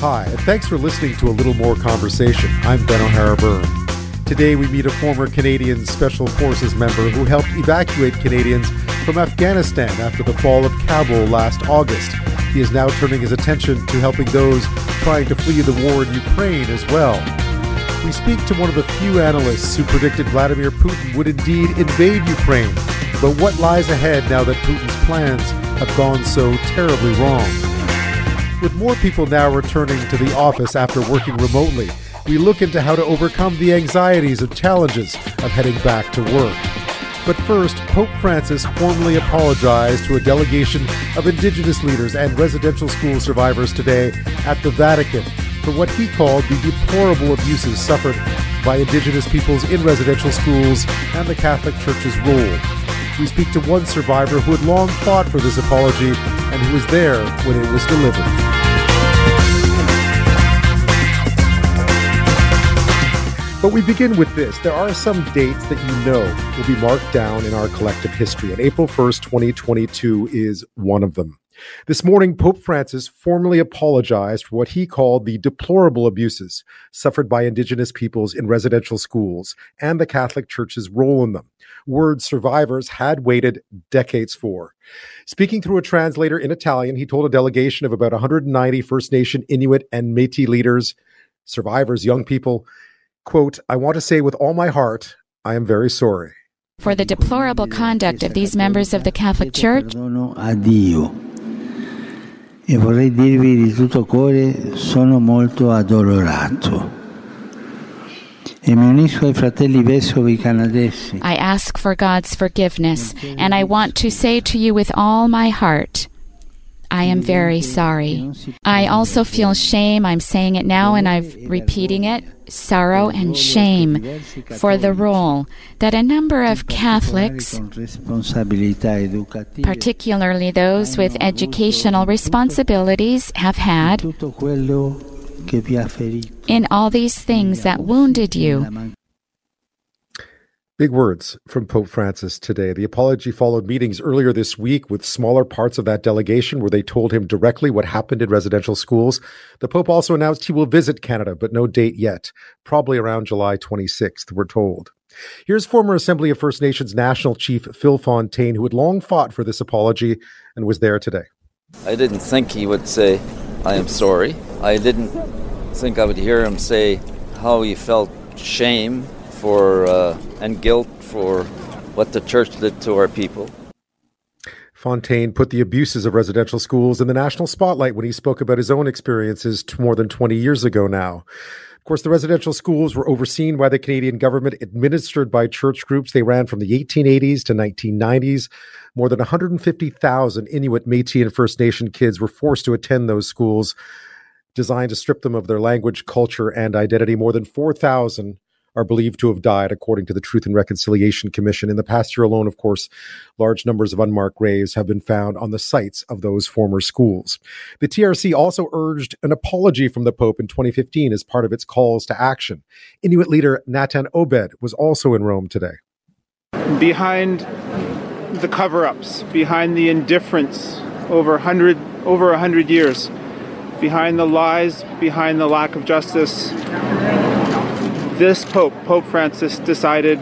Hi, and thanks for listening to A Little More Conversation. I'm Ben O'Hara Byrne. Today we meet a former Canadian Special Forces member who helped evacuate Canadians from Afghanistan after the fall of Kabul last August. He is now turning his attention to helping those trying to flee the war in Ukraine as well. We speak to one of the few analysts who predicted Vladimir Putin would indeed invade Ukraine. But what lies ahead now that Putin's plans have gone so terribly wrong? With more people now returning to the office after working remotely, we look into how to overcome the anxieties and challenges of heading back to work. But first, Pope Francis formally apologized to a delegation of indigenous leaders and residential school survivors today at the Vatican for what he called the deplorable abuses suffered by indigenous peoples in residential schools and the Catholic Church's role. We speak to one survivor who had long fought for this apology and who was there when it was delivered. But we begin with this. There are some dates that you know will be marked down in our collective history, and April 1st, 2022 is one of them. This morning, Pope Francis formally apologized for what he called the deplorable abuses suffered by Indigenous peoples in residential schools and the Catholic Church's role in them. Words survivors had waited decades for. Speaking through a translator in Italian, he told a delegation of about 190 First Nation, Inuit, and Metis leaders, survivors, young people, quote, I want to say with all my heart, I am very sorry. For the deplorable conduct of these members of the Catholic Church, e vorrei dirvi di tutto cuore sono molto addolorato. E mi unisco ai fratelli vescovi canadesi. I ask for God's forgiveness, and I want to say to you with all my heart, I am very sorry. I also feel shame. I'm saying it now and I'm repeating it sorrow and shame for the role that a number of Catholics, particularly those with educational responsibilities, have had in all these things that wounded you Big words from Pope Francis today. The apology followed meetings earlier this week with smaller parts of that delegation where they told him directly what happened in residential schools. The Pope also announced he will visit Canada, but no date yet. Probably around July 26th, we're told. Here's former Assembly of First Nations National Chief Phil Fontaine, who had long fought for this apology and was there today. I didn't think he would say, I am sorry. I didn't think I would hear him say how he felt shame for uh, and guilt for what the church did to our people. Fontaine put the abuses of residential schools in the national spotlight when he spoke about his own experiences more than 20 years ago now. Of course, the residential schools were overseen by the Canadian government, administered by church groups. They ran from the 1880s to 1990s. More than 150,000 Inuit, Metis, and First Nation kids were forced to attend those schools, designed to strip them of their language, culture, and identity. More than 4,000 are believed to have died, according to the Truth and Reconciliation Commission. In the past year alone, of course, large numbers of unmarked graves have been found on the sites of those former schools. The TRC also urged an apology from the Pope in 2015 as part of its calls to action. Inuit leader Natan Obed was also in Rome today. Behind the cover ups, behind the indifference over 100, over 100 years, behind the lies, behind the lack of justice, this Pope, Pope Francis, decided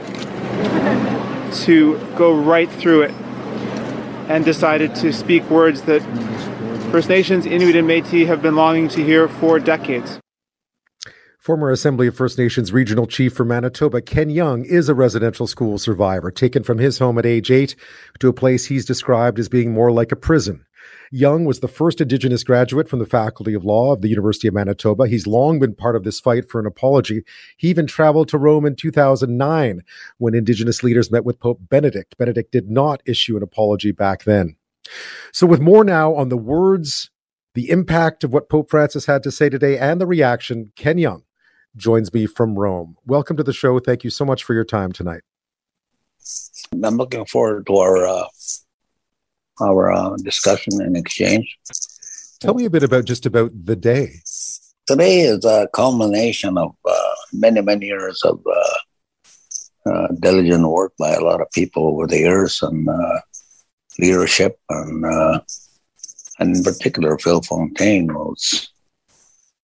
to go right through it and decided to speak words that First Nations, Inuit, and Metis have been longing to hear for decades. Former Assembly of First Nations Regional Chief for Manitoba, Ken Young, is a residential school survivor, taken from his home at age eight to a place he's described as being more like a prison. Young was the first Indigenous graduate from the Faculty of Law of the University of Manitoba. He's long been part of this fight for an apology. He even traveled to Rome in 2009 when Indigenous leaders met with Pope Benedict. Benedict did not issue an apology back then. So, with more now on the words, the impact of what Pope Francis had to say today, and the reaction, Ken Young joins me from Rome. Welcome to the show. Thank you so much for your time tonight. I'm looking forward to our uh, our uh, discussion and exchange. Tell me a bit about just about the day. Today is a culmination of uh, many, many years of uh, uh diligent work by a lot of people over the years and uh, leadership. And uh, and in particular Phil Fontaine was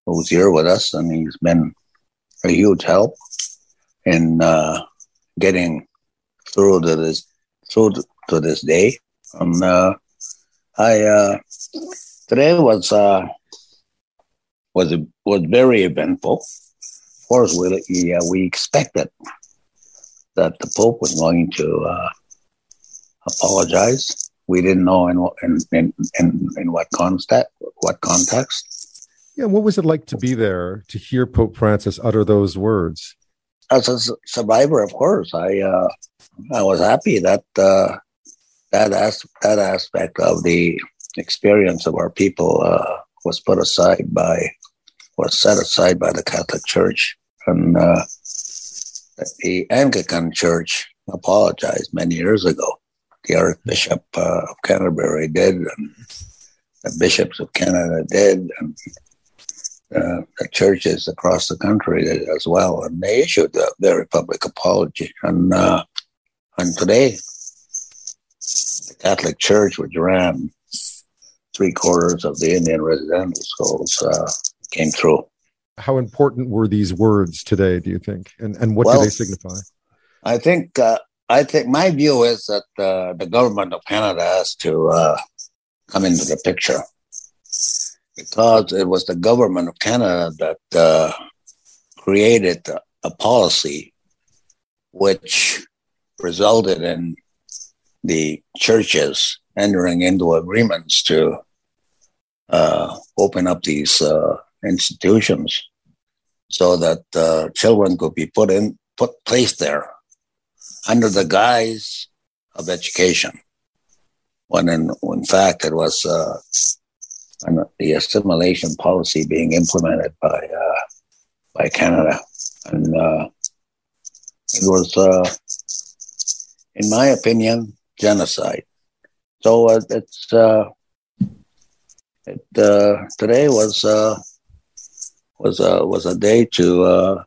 who's here with us, and he's been a huge help in uh, getting through to this through to this day. And uh, I uh, today was uh, was was very eventful. Of course, we yeah, we expected that the Pope was going to uh, apologize. We didn't know in in in in, in what context. What context? Yeah, what was it like to be there to hear Pope Francis utter those words? As a survivor, of course, I uh, I was happy that uh, that as, that aspect of the experience of our people uh, was put aside by was set aside by the Catholic Church, and uh, the Anglican Church apologized many years ago. The Archbishop uh, of Canterbury did, and the bishops of Canada did, and uh, the churches across the country did as well, and they issued a very public apology. And uh, and today, Catholic Church, which ran three quarters of the Indian residential schools, uh, came through. How important were these words today? Do you think, and and what well, do they signify? I think uh, I think my view is that uh, the government of Canada has to uh, come into the picture because it was the government of Canada that uh, created a policy which resulted in the churches entering into agreements to uh, open up these uh, institutions so that uh, children could be put in put placed there under the guise of education. When in, in fact it was uh, an, the assimilation policy being implemented by uh, by Canada. And uh, it was in my opinion genocide so uh, it's it, today was was a was a day to uh,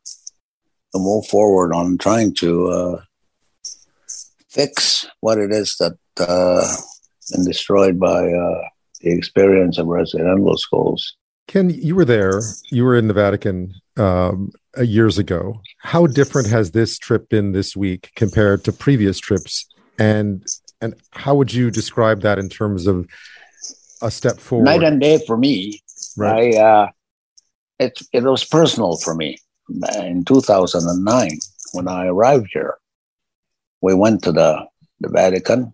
to move forward on trying to uh, fix what it is that uh, been destroyed by uh, the experience of residential schools. Ken, you were there. You were in the Vatican um, years ago. How different has this trip been this week compared to previous trips? And and how would you describe that in terms of a step forward? Night and day for me. Right. I uh, it, it was personal for me. In 2009, when I arrived here, we went to the, the Vatican,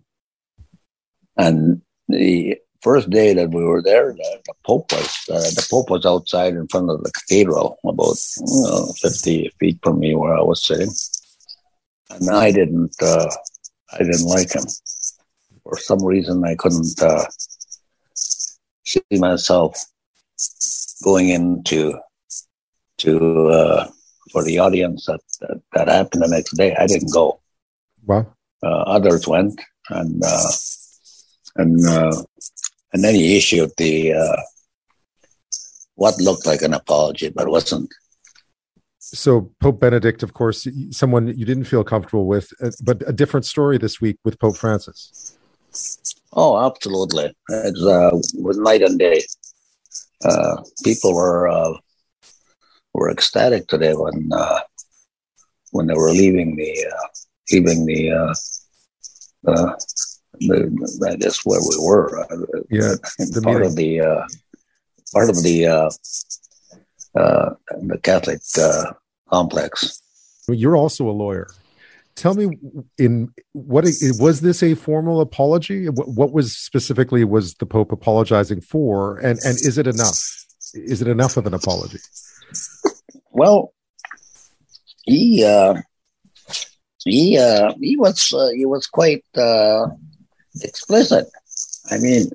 and the first day that we were there, the, the Pope was uh, the Pope was outside in front of the cathedral, about you know, 50 feet from me where I was sitting, and I didn't uh, I didn't like him for some reason. I couldn't uh, see myself going into to uh, for the audience that, that, that happened the next day. I didn't go. Wow. Uh, others went, and uh, and uh, and then he issued the uh, what looked like an apology, but wasn't. So Pope Benedict, of course, someone you didn't feel comfortable with, uh, but a different story this week with Pope Francis. Oh, absolutely! It's uh, was night and day uh, people were uh, were ecstatic today when uh, when they were leaving the uh, leaving the, uh, the I guess where we were. Yeah, the part of the part of the the Catholic complex. You're also a lawyer. Tell me in what was this a formal apology? What, what, was specifically was the pope apologizing for and and is it enough? Is it enough of an apology? Well he uh he uh he was uh, he was quite uh explicit. I mean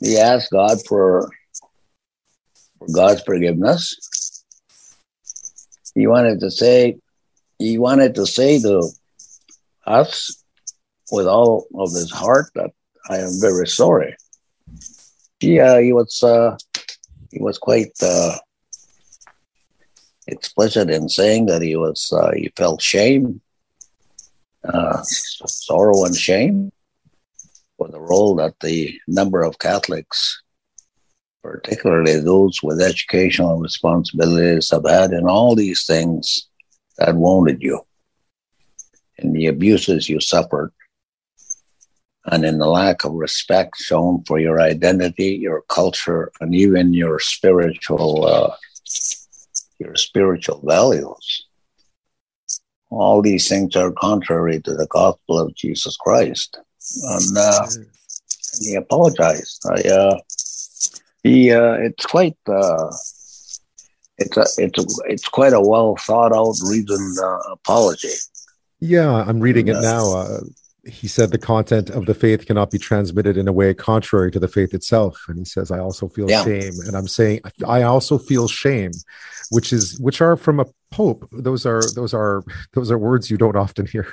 he asked god for for god's forgiveness he wanted to say he wanted to say to us with all of his heart that I am very sorry. Yeah, he was uh, he was quite uh, explicit in saying that he was uh, he felt shame, uh, sorrow and shame for the role that the number of Catholics, particularly those with educational responsibilities, have had in all these things that wounded you, in the abuses you suffered, and in the lack of respect shown for your identity, your culture, and even your spiritual uh, your spiritual values. All these things are contrary to the gospel of Jesus Christ, and, uh, he apologized. I, uh, he, uh, it's quite, uh, it's a, it's a, it's quite a well thought out, reasoned uh, apology. Yeah, I'm reading it uh, now he said the content of the faith cannot be transmitted in a way contrary to the faith itself and he says i also feel yeah. shame and i'm saying i also feel shame which is which are from a pope those are those are those are words you don't often hear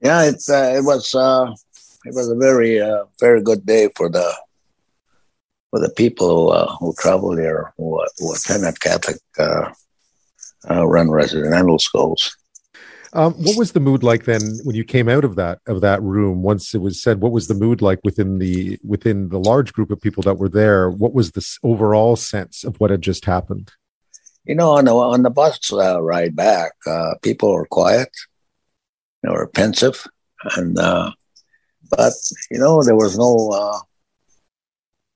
yeah it's uh, it was uh it was a very uh, very good day for the for the people who, uh, who travel here who, who attend catholic uh, uh, run residential schools um, what was the mood like then when you came out of that of that room? Once it was said, what was the mood like within the within the large group of people that were there? What was the overall sense of what had just happened? You know, on the on the bus uh, ride back, uh, people were quiet, they were pensive, and uh, but you know there was no uh,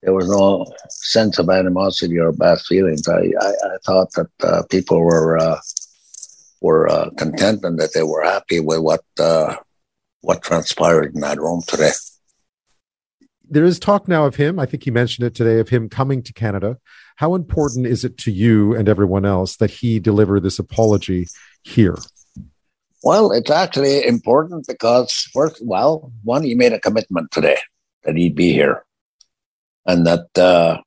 there was no sense of animosity or bad feelings. I I, I thought that uh, people were uh, were uh, content and that they were happy with what uh, what transpired in that room today. There is talk now of him. I think he mentioned it today of him coming to Canada. How important is it to you and everyone else that he deliver this apology here? Well, it's actually important because first, well, one, he made a commitment today that he'd be here, and that uh,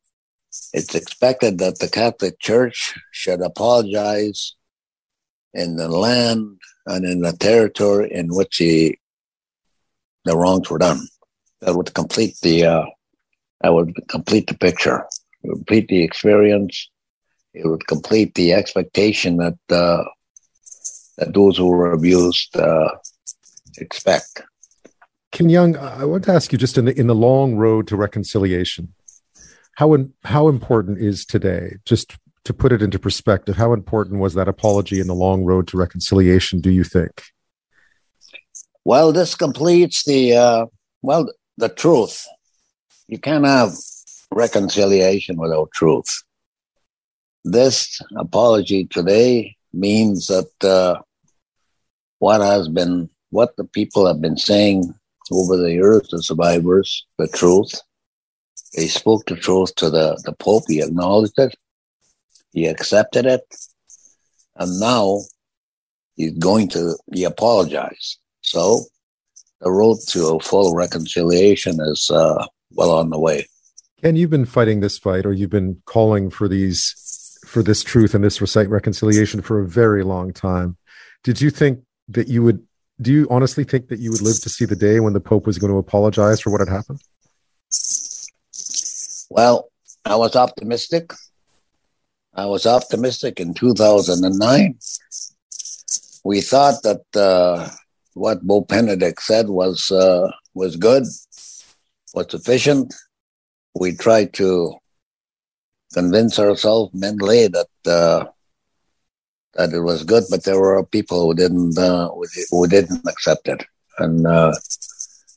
it's expected that the Catholic Church should apologize in the land and in the territory in which the the wrongs were done. That would complete the uh, that would complete the picture, complete the experience. It would complete the expectation that uh, that those who were abused uh, expect. Ken Young, I want to ask you just in the in the long road to reconciliation, how in, how important is today? Just to put it into perspective, how important was that apology in the long road to reconciliation, do you think? Well, this completes the, uh, well, the truth. You can't have reconciliation without truth. This apology today means that uh, what has been, what the people have been saying over the years, the survivors, the truth. They spoke the truth to the, the Pope. He acknowledged it. He accepted it. And now he's going to, he apologized. So the road to a full reconciliation is uh, well on the way. Ken, you've been fighting this fight, or you've been calling for these, for this truth and this recite reconciliation for a very long time. Did you think that you would? Do you honestly think that you would live to see the day when the Pope was going to apologize for what had happened? Well, I was optimistic. I was optimistic in 2009. We thought that uh, what Pope Benedict said was uh, was good, was sufficient. We tried to convince ourselves mentally that uh, it was good, but there were people who didn't uh, who didn't accept it, and uh,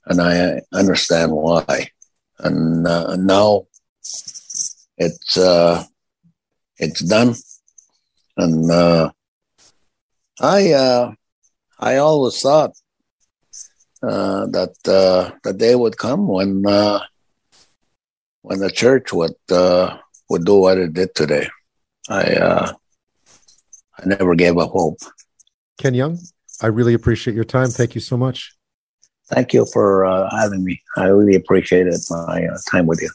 and I understand why. And uh, now it's it's done. And uh, I uh, I always thought uh, that uh, the day would come when uh, when the church would uh, would do what it did today. I uh, I never gave up hope. Ken Young, I really appreciate your time. Thank you so much. Thank you for uh, having me. I really appreciated my uh, time with you.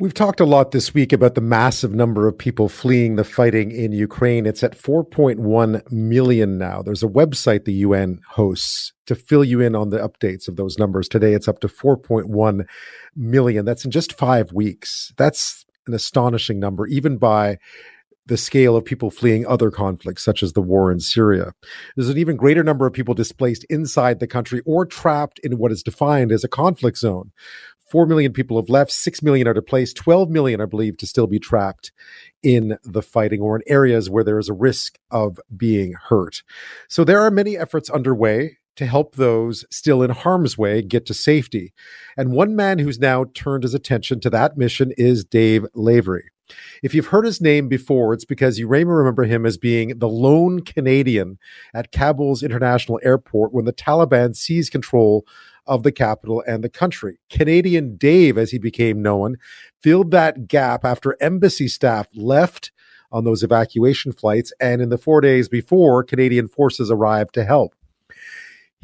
We've talked a lot this week about the massive number of people fleeing the fighting in Ukraine. It's at 4.1 million now. There's a website the UN hosts to fill you in on the updates of those numbers. Today it's up to 4.1 million. That's in just five weeks. That's an astonishing number, even by the scale of people fleeing other conflicts, such as the war in Syria. There's an even greater number of people displaced inside the country or trapped in what is defined as a conflict zone. Four million people have left, six million are displaced, 12 million are believed to still be trapped in the fighting or in areas where there is a risk of being hurt. So there are many efforts underway to help those still in harm's way get to safety. And one man who's now turned his attention to that mission is Dave Lavery. If you've heard his name before, it's because you may remember him as being the lone Canadian at Kabul's international airport when the Taliban seized control of the capital and the country. Canadian Dave, as he became known, filled that gap after embassy staff left on those evacuation flights, and in the four days before, Canadian forces arrived to help.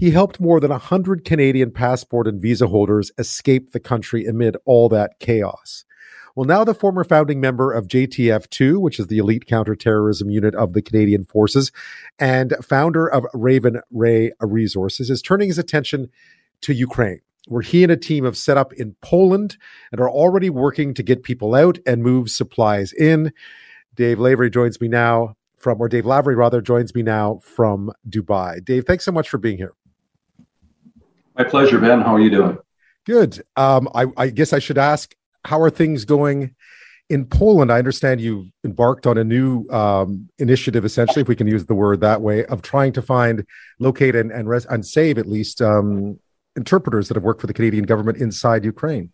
He helped more than 100 Canadian passport and visa holders escape the country amid all that chaos. Well, now the former founding member of JTF 2, which is the elite counterterrorism unit of the Canadian Forces, and founder of Raven Rae Resources, is turning his attention to Ukraine, where he and a team have set up in Poland and are already working to get people out and move supplies in. Dave Lavery joins me now from, or Dave Lavery rather, joins me now from Dubai. Dave, thanks so much for being here. My pleasure, Ben. How are you doing? Good. Um, I, I guess I should ask how are things going in Poland? I understand you embarked on a new um, initiative, essentially, if we can use the word that way, of trying to find, locate, and and, res- and save at least um, interpreters that have worked for the Canadian government inside Ukraine.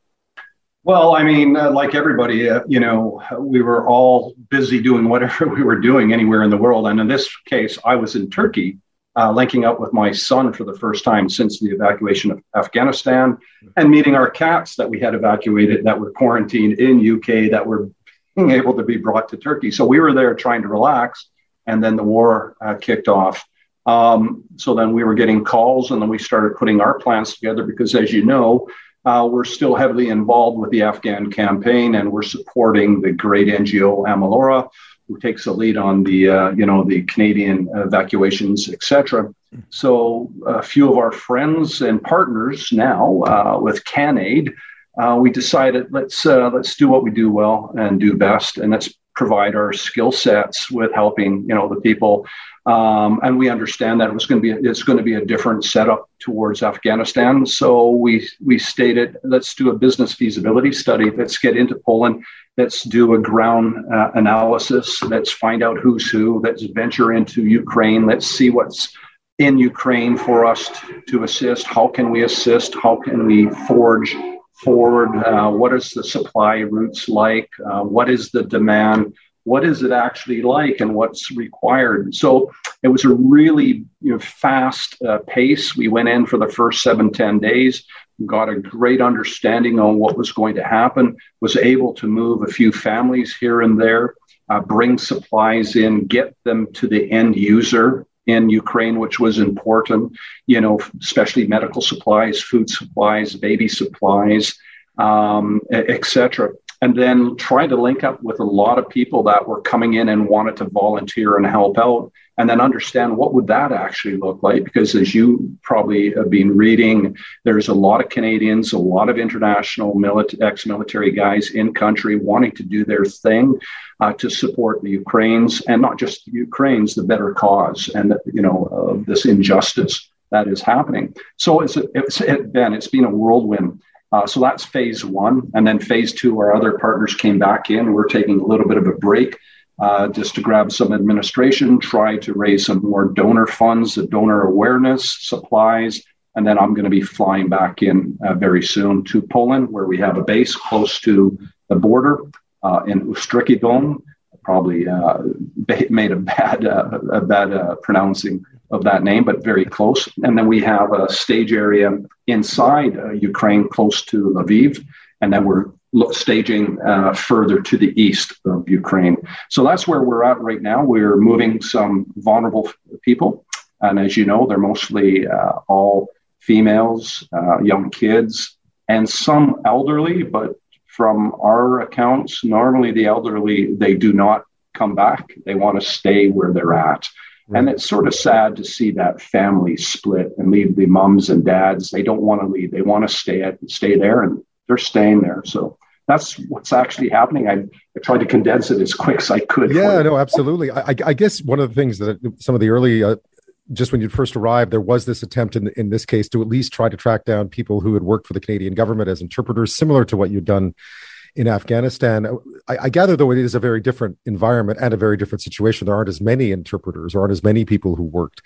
Well, I mean, uh, like everybody, uh, you know, we were all busy doing whatever we were doing anywhere in the world. And in this case, I was in Turkey uh, linking up with my son for the first time since the evacuation of Afghanistan and meeting our cats that we had evacuated that were quarantined in UK that were being able to be brought to Turkey. So we were there trying to relax, and then the war uh, kicked off. Um, so then we were getting calls, and then we started putting our plans together because, as you know, uh, we're still heavily involved with the Afghan campaign, and we're supporting the great NGO Aman Lara, who takes the lead on the uh, you know the Canadian evacuations, etc. So a few of our friends and partners now uh, with CanAid, uh, we decided let's uh, let's do what we do well and do best, and let's provide our skill sets with helping you know the people um, and we understand that it was going to be it's going to be a different setup towards Afghanistan. So we we stated let's do a business feasibility study. Let's get into Poland. Let's do a ground uh, analysis. Let's find out who's who. Let's venture into Ukraine. Let's see what's in Ukraine for us to, to assist. How can we assist? How can we forge forward? Uh, what is the supply routes like? Uh, what is the demand? What is it actually like and what's required? So it was a really you know, fast uh, pace. We went in for the first seven ten days got a great understanding on what was going to happen was able to move a few families here and there uh, bring supplies in get them to the end user in Ukraine, which was important, you know, especially medical supplies, food supplies, baby supplies, um, etc and then trying to link up with a lot of people that were coming in and wanted to volunteer and help out and then understand what would that actually look like because as you probably have been reading there's a lot of canadians a lot of international military, ex-military guys in country wanting to do their thing uh, to support the ukraines and not just the ukraines the better cause and you know of this injustice that is happening. So it's, it's it, ben it's been a whirlwind uh, so that's phase one. And then phase two, our other partners came back in. We're taking a little bit of a break uh, just to grab some administration, try to raise some more donor funds, the donor awareness, supplies. And then I'm going to be flying back in uh, very soon to Poland, where we have a base close to the border uh, in Ustryki Dom. Probably uh, made a bad, uh, a bad pronouncing of that name, but very close. And then we have a stage area inside uh, Ukraine, close to Lviv, and then we're staging uh, further to the east of Ukraine. So that's where we're at right now. We're moving some vulnerable people, and as you know, they're mostly uh, all females, uh, young kids, and some elderly. But from our accounts, normally the elderly they do not come back; they want to stay where they're at. Right. And it's sort of sad to see that family split and leave the moms and dads. They don't want to leave. They want to stay at, stay there and they're staying there. So that's what's actually happening. I, I tried to condense it as quick as I could. Yeah, no, absolutely. I, I, guess one of the things that some of the early uh, just when you first arrived, there was this attempt in, in this case to at least try to track down people who had worked for the Canadian government as interpreters, similar to what you'd done in Afghanistan. I, I, gather, though, it is a very different environment and a very different situation. There aren't as many interpreters, or aren't as many people who worked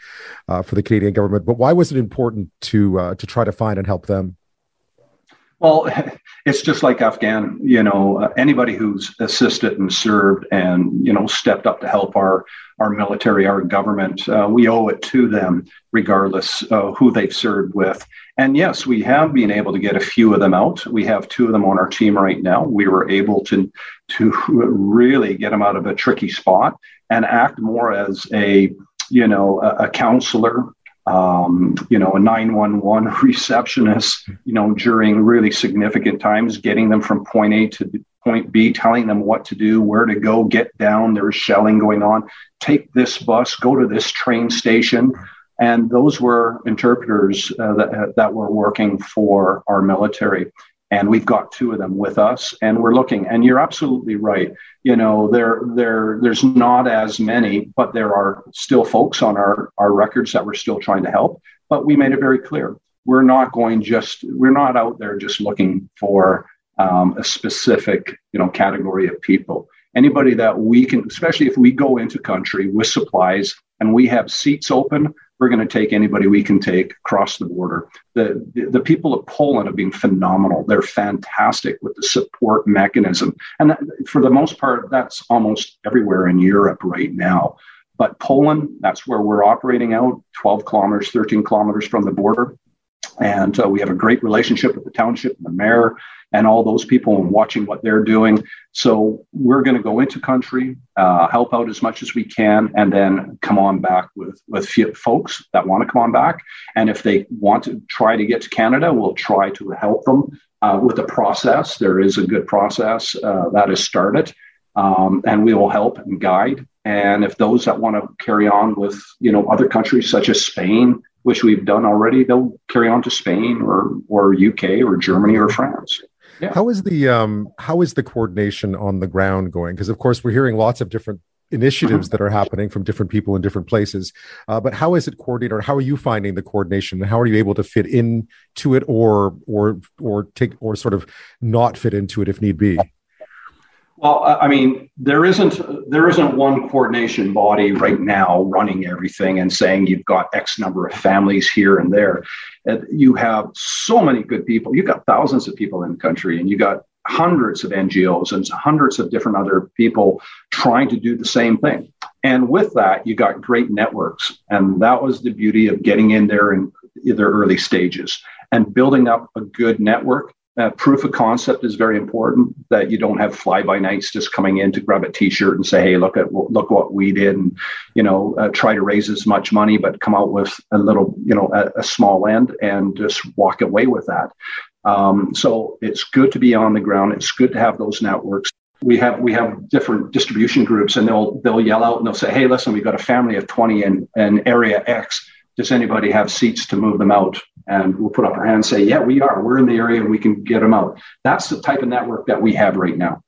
uh, for the Canadian government. But why was it important to uh, to try to find and help them? Well, it's just like Afghan. You know, uh, anybody who's assisted and served and you know stepped up to help our our military, our government, uh, we owe it to them, regardless who they've served with. And yes, we have been able to get a few of them out. We have two of them on our team right now. We were able to to really get them out of a tricky spot and act more as a you know a, a counselor um, you know, a 911 receptionist, you know, during really significant times, getting them from point A to point B, telling them what to do, where to go, get down. There's shelling going on. Take this bus, go to this train station. And those were interpreters uh, that, that were working for our military. And we've got two of them with us and we're looking. And you're absolutely right. You know there there there's not as many but there are still folks on our our records that we're still trying to help. But we made it very clear. We're not going just we're not out there just looking for um, a specific you know category of people. Anybody that we can especially if we go into country with supplies and we have seats open we're going to take anybody we can take across the border. The, the, the, people of Poland have been phenomenal. They're fantastic with the support mechanism. And that, for the most part, that's almost everywhere in Europe right now. But Poland, that's where we're operating out 12 kilometers, 13 kilometers from the border. And uh, we have a great relationship with the township and the mayor and all those people and watching what they're doing. So we're going to go into country, uh, help out as much as we can, and then come on back with with folks that want to come on back. And if they want to try to get to Canada, we'll try to help them uh, with the process. There is a good process uh, that is started, um, and we will help and guide. And if those that want to carry on with you know other countries such as Spain, which we've done already, they'll carry on to Spain or or UK or Germany or France. Yeah. How is the um how is the coordination on the ground going? Because of course we're hearing lots of different initiatives that are happening from different people in different places. Uh, but how is it coordinated, or how are you finding the coordination? And how are you able to fit into it, or or or take or sort of not fit into it if need be? Well, I mean, there isn't there isn't one coordination body right now running everything and saying you've got X number of families here and there. Uh, you have so many good people. You've got thousands of people in the country, and you got hundreds of NGOs and hundreds of different other people trying to do the same thing. And with that, you got great networks, and that was the beauty of getting in there in their early stages and building up a good network uh, proof of concept is very important. That you don't have fly by nights just coming in to grab a T-shirt and say, "Hey, look at look what we did," and you know, uh, try to raise as much money, but come out with a little, you know, a, a small end and just walk away with that. Um, so it's good to be on the ground. It's good to have those networks. We have we have different distribution groups, and they'll they'll yell out and they'll say, "Hey, listen, we've got a family of twenty in, in area X." does anybody have seats to move them out? And we'll put up our hand and say, yeah, we are. We're in the area and we can get them out. That's the type of network that we have right now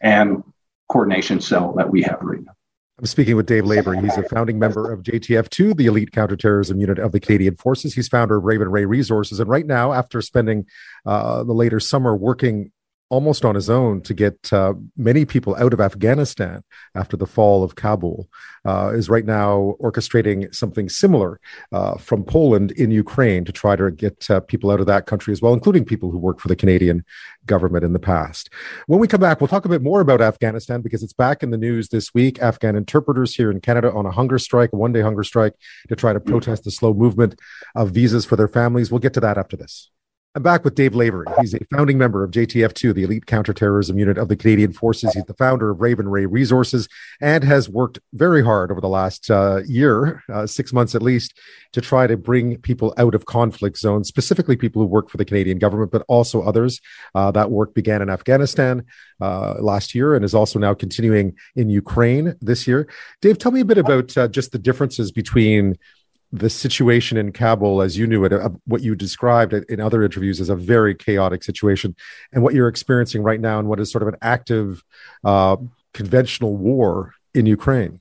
and coordination cell that we have right now. I'm speaking with Dave Lavery. He's a founding member of JTF2, the elite counterterrorism unit of the Canadian Forces. He's founder of Raven Rae Resources. And right now, after spending uh, the later summer working almost on his own to get uh, many people out of Afghanistan after the fall of Kabul, uh, is right now orchestrating something similar uh, from Poland in Ukraine to try to get uh, people out of that country as well, including people who worked for the Canadian government in the past. When we come back, we'll talk a bit more about Afghanistan because it's back in the news this week. Afghan interpreters here in Canada on a hunger strike, a one day hunger strike to try to protest the slow movement of visas for their families. We'll get to that after this. I'm back with Dave Lavery. He's a founding member of JTF2, the elite counterterrorism unit of the Canadian Forces. He's the founder of Raven Rae Resources and has worked very hard over the last uh, year, uh, six months at least, to try to bring people out of conflict zones, specifically people who work for the Canadian government, but also others. Uh, that work began in Afghanistan uh, last year and is also now continuing in Ukraine this year. Dave, tell me a bit about uh, just the differences between the situation in Kabul, as you knew it, what you described in other interviews, as a very chaotic situation, and what you're experiencing right now, and what is sort of an active uh, conventional war in Ukraine.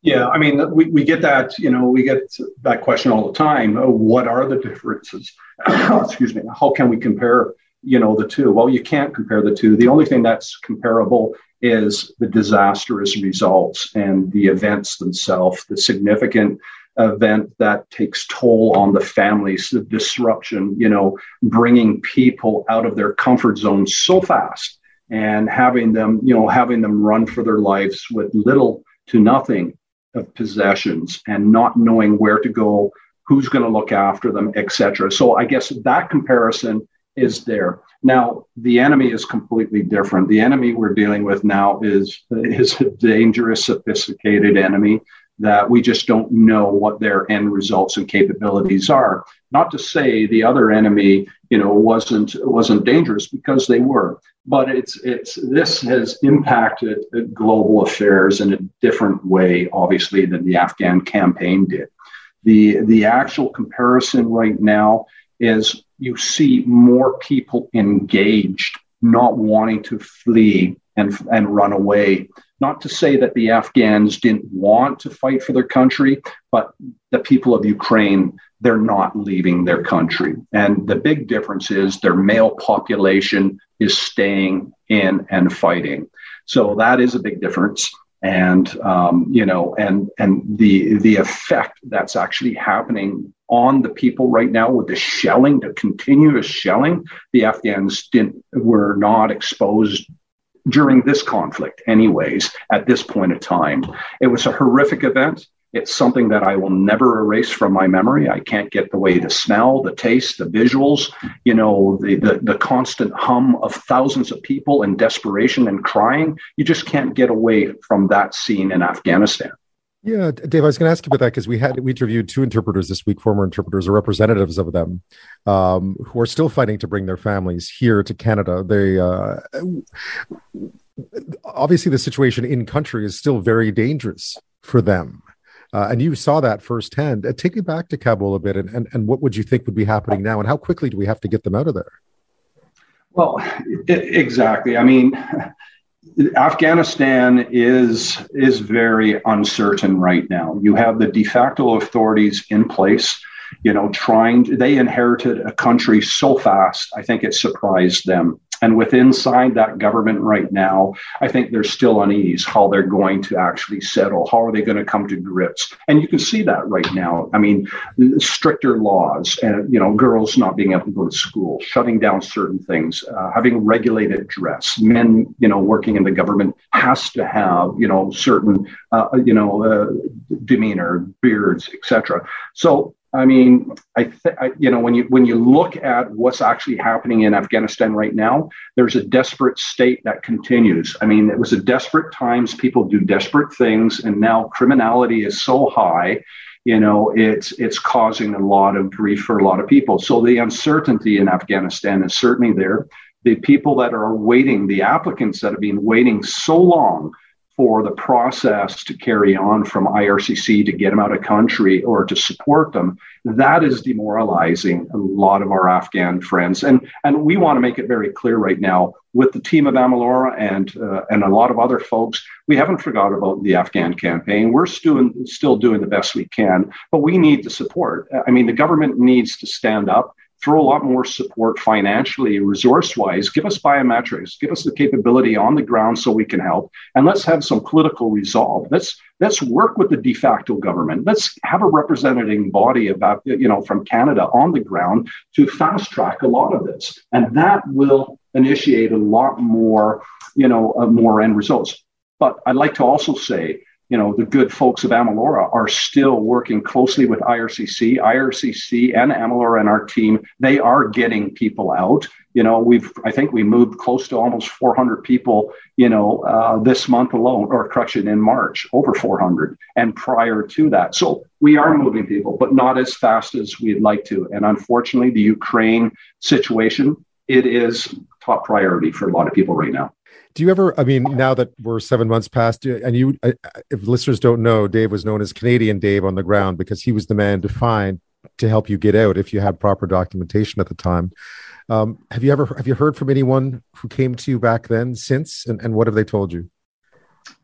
Yeah, I mean, we, we get that, you know, we get that question all the time. What are the differences? Excuse me. How can we compare, you know, the two? Well, you can't compare the two. The only thing that's comparable is the disastrous results and the events themselves, the significant event that takes toll on the families, the disruption, you know, bringing people out of their comfort zone so fast and having them, you know, having them run for their lives with little to nothing of possessions and not knowing where to go, who's going to look after them, etc. So I guess that comparison is there. Now the enemy is completely different. The enemy we're dealing with now is is a dangerous, sophisticated enemy that we just don't know what their end results and capabilities are. Not to say the other enemy, you know, wasn't wasn't dangerous because they were, but it's it's this has impacted global affairs in a different way, obviously, than the Afghan campaign did. The the actual comparison right now is you see more people engaged, not wanting to flee and and run away not to say that the Afghans didn't want to fight for their country, but the people of Ukraine, they're not leaving their country. And the big difference is their male population is staying in and fighting. So that is a big difference. And um, you know, and and the the effect that's actually happening on the people right now with the shelling, the continuous shelling, the Afghans didn't were not exposed during this conflict, anyways, at this point in time. It was a horrific event. It's something that I will never erase from my memory. I can't get the way the smell, the taste, the visuals, you know, the, the, the constant hum of thousands of people in desperation and crying. You just can't get away from that scene in Afghanistan. Yeah, Dave, I was going to ask you about that because we had we interviewed two interpreters this week, former interpreters or representatives of them, um, who are still fighting to bring their families here to Canada. They uh, obviously the situation in country is still very dangerous for them, uh, and you saw that firsthand. Uh, take me back to Kabul a bit, and, and and what would you think would be happening now, and how quickly do we have to get them out of there? Well, exactly. I mean. Afghanistan is is very uncertain right now. You have the de facto authorities in place, you know, trying to, they inherited a country so fast. I think it surprised them. And with inside that government right now, I think there's still unease how they're going to actually settle. How are they going to come to grips? And you can see that right now. I mean, stricter laws, and you know, girls not being able to go to school, shutting down certain things, uh, having regulated dress. Men, you know, working in the government has to have you know certain uh, you know uh, demeanor, beards, etc. So I mean, I, th- I, you know, when you when you look at what's actually happening in Afghanistan right now, there's a desperate state that continues. I mean, it was a desperate times. People do desperate things, and now criminality is so high. You know, it's it's causing a lot of grief for a lot of people. So the uncertainty in Afghanistan is certainly there. The people that are waiting, the applicants that have been waiting so long for the process to carry on from IRCC to get them out of country or to support them, that is demoralizing a lot of our Afghan friends. And, and we want to make it very clear right now with the team of Aman Lara and, uh, and a lot of other folks, we haven't forgot about the Afghan campaign. We're still, still doing the best we can, but we need the support. I mean, the government needs to stand up throw a lot more support financially, resource wise, give us biometrics, give us the capability on the ground so we can help. And let's have some political resolve. Let's let's work with the de facto government. Let's have a representing body about, you know, from Canada on the ground to fast track a lot of this. And that will initiate a lot more, you know, uh, more end results. But I'd like to also say you know, the good folks of Aman Lara are still working closely with IRCC. IRCC and Aman Lara and our team, they are getting people out. You know, we've, I think we moved close to almost 400 people, you know, uh, this month alone, or correction, in March, over 400, and prior to that. So we are moving people, but not as fast as we'd like to. And unfortunately, the Ukraine situation, it is top priority for a lot of people right now. Do you ever? I mean, now that we're seven months past, and you, if listeners don't know, Dave was known as Canadian Dave on the ground because he was the man to find to help you get out if you had proper documentation at the time. Um, have you ever have you heard from anyone who came to you back then since, and, and what have they told you?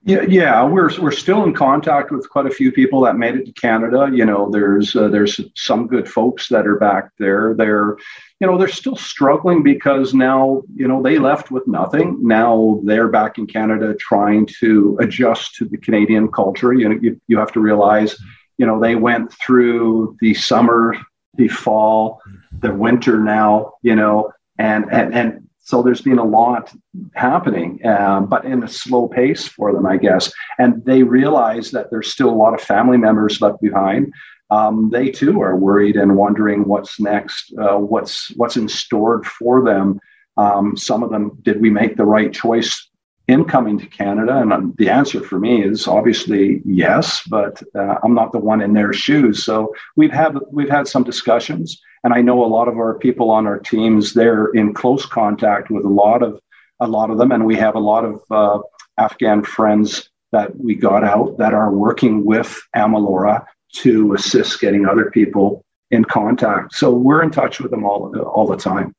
Yeah, yeah, we're we're still in contact with quite a few people that made it to Canada. You know, there's uh, there's some good folks that are back there. They're, you know, they're still struggling because now you know they left with nothing. Now they're back in Canada trying to adjust to the Canadian culture. You know, you, you have to realize, you know, they went through the summer, the fall, the winter now. You know, and and and so there's been a lot happening, um, but in a slow pace for them, I guess. And they realize that there's still a lot of family members left behind. Um, they too are worried and wondering what's next, uh, what's what's in store for them. Um, some of them, did we make the right choice in coming to Canada? And um, the answer for me is obviously yes, but uh, I'm not the one in their shoes. So we've had we've had some discussions. And I know a lot of our people on our teams, they're in close contact with a lot of a lot of them. And we have a lot of uh, Afghan friends that we got out that are working with Aman Lara to assist getting other people in contact. So we're in touch with them all, all the time.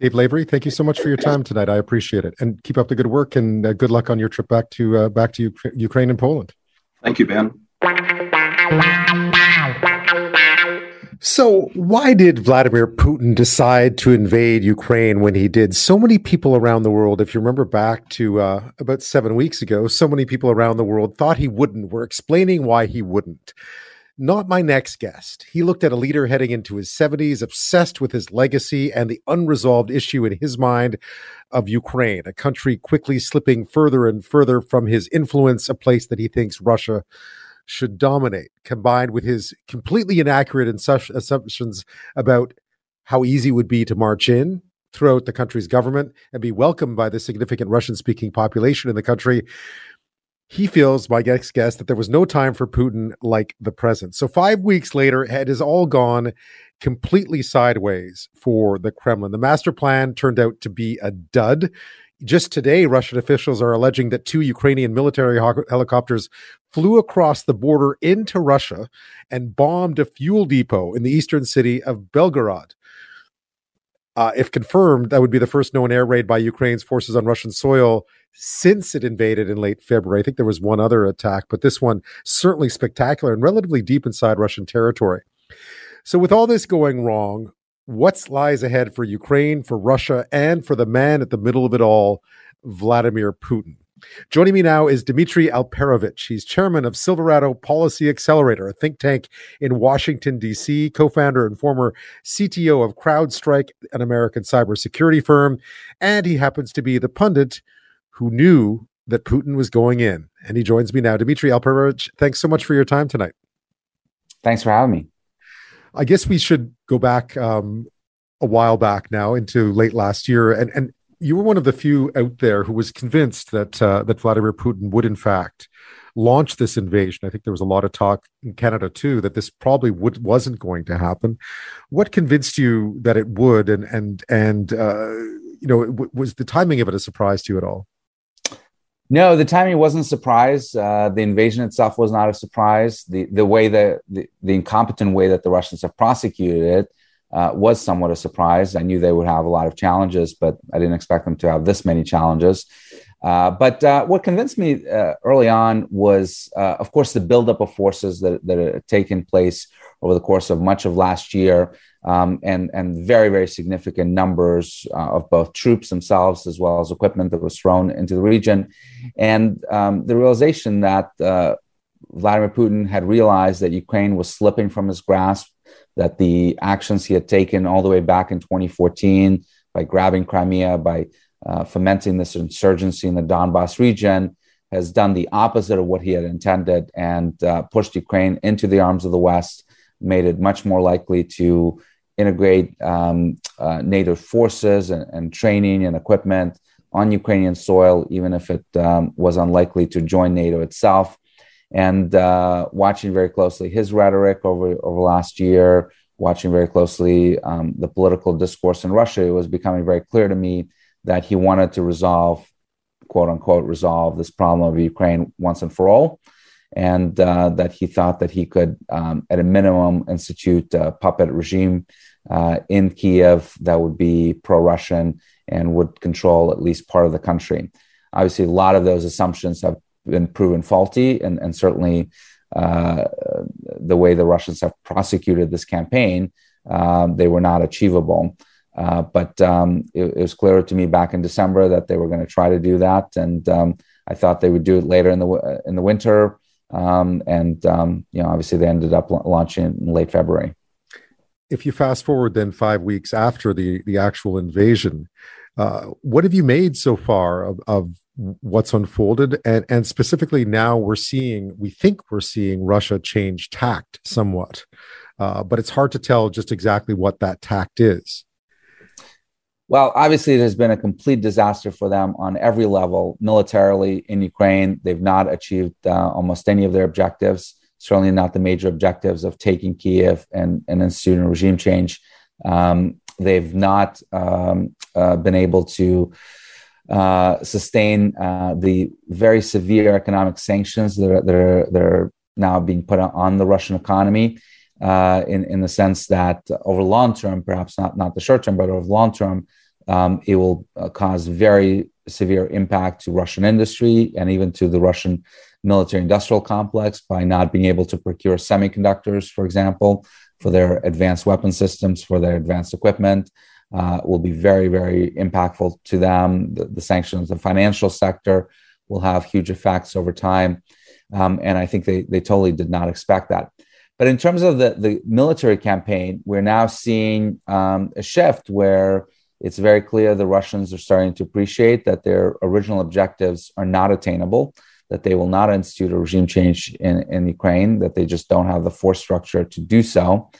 Dave Lavery, thank you so much for your time tonight. I appreciate it, and keep up the good work. And uh, good luck on your trip back to uh, back to U- Ukraine and Poland. Thank you, Ben. So, why did Vladimir Putin decide to invade Ukraine when he did? So many people around the world, if you remember back to uh, about seven weeks ago, so many people around the world thought he wouldn't. We're explaining why he wouldn't. Not my next guest. He looked at a leader heading into his 70s, obsessed with his legacy and the unresolved issue in his mind of Ukraine, a country quickly slipping further and further from his influence, a place that he thinks Russia should dominate, combined with his completely inaccurate assumptions about how easy it would be to march in throughout the country's government and be welcomed by the significant Russian speaking population in the country. He feels, my next guess, that there was no time for Putin like the present. So, five weeks later, it has all gone completely sideways for the Kremlin. The master plan turned out to be a dud. Just today, Russian officials are alleging that two Ukrainian military helicopters flew across the border into Russia and bombed a fuel depot in the eastern city of Belgorod. Uh, if confirmed, that would be the first known air raid by Ukraine's forces on Russian soil since it invaded in late February. I think there was one other attack, but this one certainly spectacular and relatively deep inside Russian territory. So, with all this going wrong, what lies ahead for Ukraine, for Russia, and for the man at the middle of it all, Vladimir Putin. Joining me now is Dmitry Alperovitch. He's chairman of Silverado Policy Accelerator, a think tank in Washington, D.C., co founder and former CTO of CrowdStrike, an American cybersecurity firm. And he happens to be the pundit who knew that Putin was going in. And he joins me now. Dmitry Alperovitch, thanks so much for your time tonight. Thanks for having me. I guess we should go back um, a while back now into late last year, and and you were one of the few out there who was convinced that uh, that Vladimir Putin would in fact launch this invasion. I think there was a lot of talk in Canada too that this probably would wasn't going to happen. What convinced you that it would, and and and uh, you know, was the timing of it a surprise to you at all? No, the timing wasn't a surprise. Uh, the invasion itself was not a surprise. The the way that the, the incompetent way that the Russians have prosecuted it uh, was somewhat a surprise. I knew they would have a lot of challenges, but I didn't expect them to have this many challenges. Uh, but uh, what convinced me uh, early on was, uh, of course, the buildup of forces that, that had taken place over the course of much of last year, um, and and very very significant numbers uh, of both troops themselves as well as equipment that was thrown into the region, and um, the realization that Vladimir Putin had realized that Ukraine was slipping from his grasp, that the actions he had taken all the way back in 2014 by grabbing Crimea, by uh, fomenting this insurgency in the Donbass region, has done the opposite of what he had intended and uh, pushed Ukraine into the arms of the West made it much more likely to integrate um, uh, NATO forces and, and, training and equipment on Ukrainian soil, even if it um, was unlikely to join NATO itself. And uh, watching very closely his rhetoric over over last year, watching very closely um, the political discourse in Russia, it was becoming very clear to me that he wanted to resolve quote unquote resolve this problem of Ukraine once and for all. And uh, that he thought that he could, um, at a minimum, institute a puppet regime uh, in Kiev that would be pro Russian and would control at least part of the country. Obviously, a lot of those assumptions have been proven faulty, and, and certainly uh, the way the Russians have prosecuted this campaign, um, they were not achievable. Uh, but um, it, it, was clear to me back in December that they were going to try to do that, and um, I thought they would do it later in the in the winter. Um, and um, you know, obviously, they ended up launching in late February. If you fast forward then five weeks after the the actual invasion, uh, what have you made so far of, of what's unfolded? And and specifically now we're seeing we think we're seeing russia change tact somewhat uh, but it's hard to tell just exactly what that tact is. Well obviously it has been a complete disaster for them on every level militarily in ukraine. They've not achieved uh, almost any of their objectives certainly not the major objectives of taking kiev and, and instituting a regime change. Um, they've not um, uh, been able to uh, sustain uh, the very severe economic sanctions that are, that are, that are now being put on the Russian economy. Uh, in in the sense that over long term, perhaps not not the short term, but over long term, um, it will uh, cause very severe impact to Russian industry and even to the Russian military industrial complex by not being able to procure semiconductors, for example, for their advanced weapon systems, for their advanced equipment uh, will be very, very impactful to them. The, the, sanctions, the financial sector will have huge effects over time. Um, and I think they, they totally did not expect that. But in terms of the, the military campaign, we're now seeing um, a shift where it's very clear the Russians are starting to appreciate that their original objectives are not attainable, that they will not institute a regime change in, in Ukraine, that they just don't have the force structure to do so.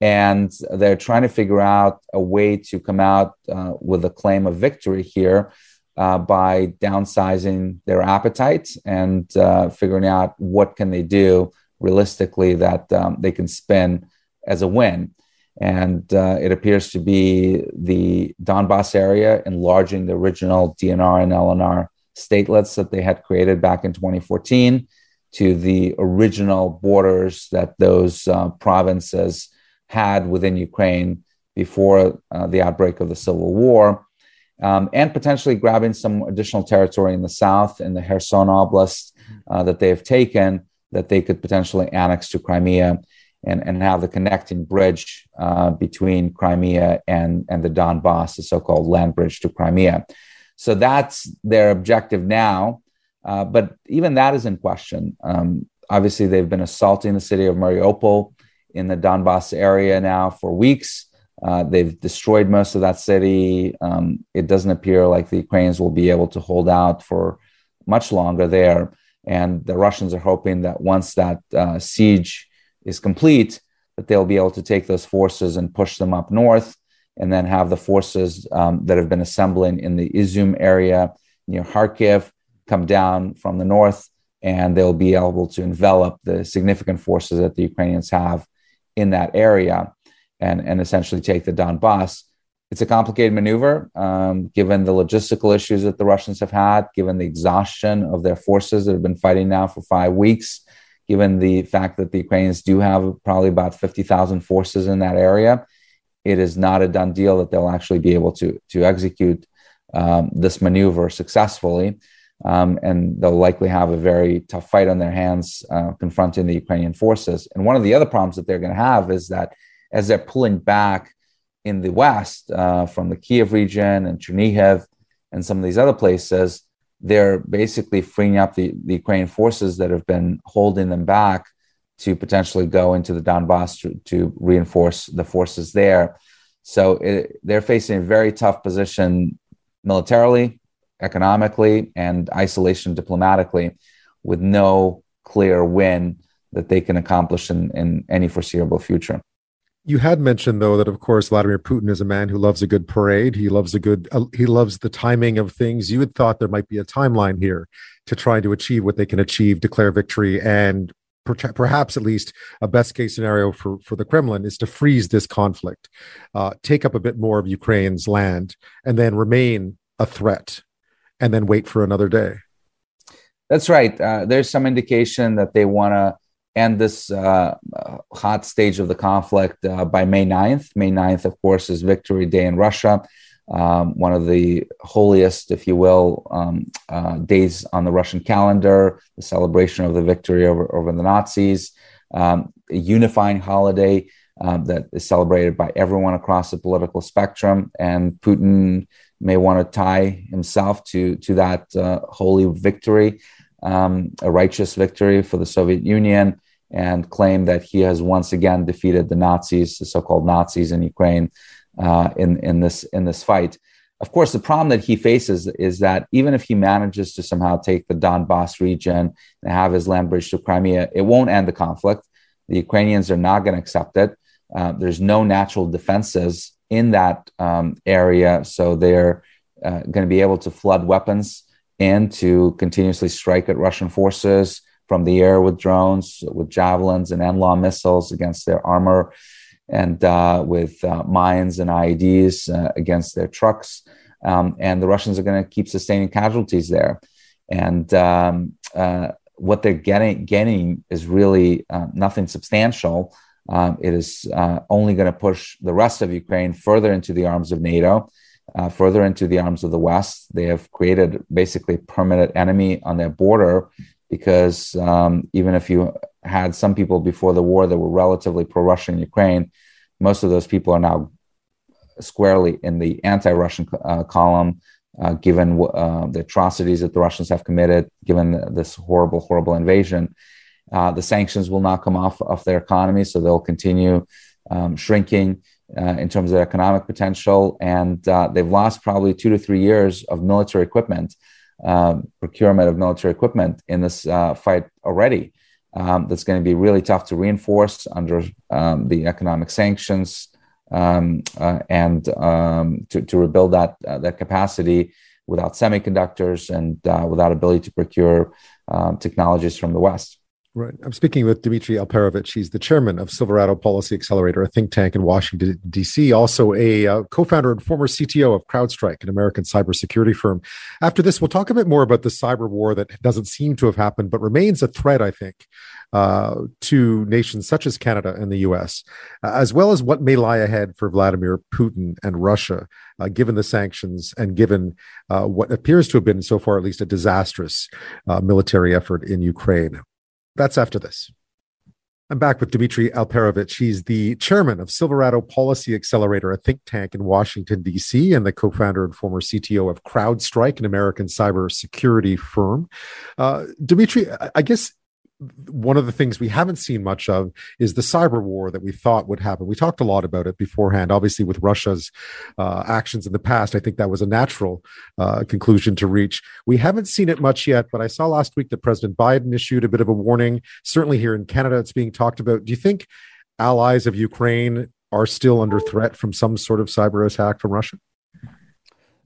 And they're trying to figure out a way to come out uh, with a claim of victory here uh, by downsizing their appetite and uh, figuring out what can they do realistically that um, they can spin as a win. And uh, it appears to be the donbass area enlarging the original dnr and lnr statelets that they had created back in 2014 to the original borders that those uh, provinces had within Ukraine before uh, the outbreak of the civil war, um, and potentially grabbing some additional territory in the south in the Kherson Oblast uh, that they have taken that they could potentially annex to Crimea and, and have the connecting bridge uh, between Crimea and, and the Donbass, the so called land bridge to Crimea. So that's their objective now. Uh, but even that is in question. Um, obviously, they've been assaulting the city of Mariupol in the Donbass area now for weeks. Uh, they've destroyed most of that city. Um, it doesn't appear like the Ukrainians will be able to hold out for much longer there. And the Russians are hoping that once that uh, siege is complete, that they'll be able to take those forces and push them up north, and then have the forces um, that have been assembling in the Izum area near Kharkiv come down from the north, and they'll be able to envelop the significant forces that the Ukrainians have in that area and, and essentially take the Donbass. It's a complicated maneuver, um, given the logistical issues that the Russians have had, given the exhaustion of their forces that have been fighting now for five weeks, given the fact that the Ukrainians do have probably about 50,000 forces in that area. It is not a done deal that they'll actually be able to, to execute um, this maneuver successfully. Um, and they'll likely have a very tough fight on their hands uh, confronting the Ukrainian forces. And one of the other problems that they're going to have is that as they're pulling back in the west uh, from the Kiev region and Chernihiv and some of these other places, they're basically freeing up the, the Ukrainian forces that have been holding them back to potentially go into the Donbass to, to reinforce the forces there. So it, they're facing a very tough position militarily, economically and isolation diplomatically with no clear win that they can accomplish in, in any foreseeable future. You had mentioned though that of course Vladimir Putin is a man who loves a good parade. He loves a good uh, he loves the timing of things. You had thought there might be a timeline here to try to achieve what they can achieve, declare victory and perhaps at least a best case scenario for for the Kremlin is to freeze this conflict, uh, take up a bit more of Ukraine's land and then remain a threat and then wait for another day. That's right. Uh, there's some indication that they want to end this uh, hot stage of the conflict uh, by May 9th. May 9th, of course, is Victory Day in Russia, um, one of the holiest, if you will, um, uh, days on the Russian calendar, the celebration of the victory over, over the Nazis, um, a unifying holiday. Um, that is celebrated by everyone across the political spectrum, and Putin may want to tie himself to to that uh, holy victory um, a righteous victory for the Soviet Union and claim that he has once again defeated the Nazis, the so-called Nazis in Ukraine, uh, in in this in this fight. Of course, the problem that he faces is that even if he manages to somehow take the Donbass region and have his land bridge to Crimea, it won't end the conflict. The Ukrainians are not going to accept it. Uh, there's no natural defenses in that um, area, so they're uh, going to be able to flood weapons and to continuously strike at Russian forces from the air with drones, with javelins and NLAW missiles against their armor, and uh, with uh, mines and IEDs uh, against their trucks. Um, and the Russians are going to keep sustaining casualties there. And um, uh, what they're getting, getting is really uh, nothing substantial. Um, it is uh, only going to push the rest of Ukraine further into the arms of NATO further into the arms of the West. They have created basically a permanent enemy on their border because um, even if you had some people before the war that were relatively pro-Russian in Ukraine, most of those people are now squarely in the anti-Russian uh, column, uh, given uh, the atrocities that the Russians have committed, given this horrible, horrible invasion. Uh, the sanctions will not come off of their economy, so they'll continue um, shrinking uh, in terms of their economic potential, and uh, they've lost probably two to three years of military equipment, procurement of military equipment in this fight already. Um, that's going to be really tough to reinforce under um, the economic sanctions um, uh, and um, to, to, rebuild that uh, that capacity without semiconductors and uh, without ability to procure um, technologies from the West. Right. I'm speaking with Dmitry Alperovitch. He's the chairman of Silverado Policy Accelerator, a think tank in Washington, D.C., also a uh, co founder and former CTO of CrowdStrike, an American cybersecurity firm. After this, we'll talk a bit more about the cyber war that doesn't seem to have happened, but remains a threat, I think, uh, to nations such as Canada and the U.S., uh, as well as what may lie ahead for Vladimir Putin and Russia, uh, given the sanctions and given uh, what appears to have been, so far at least, a disastrous military effort in Ukraine. That's after this. I'm back with Dmitry Alperovitch. He's the chairman of Silverado Policy Accelerator, a think tank in Washington, D.C., and the co founder and former CTO of CrowdStrike, an American cybersecurity firm. Uh, Dmitry, I guess one of the things we haven't seen much of is the cyber war that we thought would happen. We talked a lot about it beforehand. Obviously, with Russia's uh, actions in the past, I think that was a natural uh, conclusion to reach. We haven't seen it much yet, but I saw last week that President Biden issued a bit of a warning. Certainly here in Canada, it's being talked about. Do you think allies of Ukraine are still under threat from some sort of cyber attack from Russia?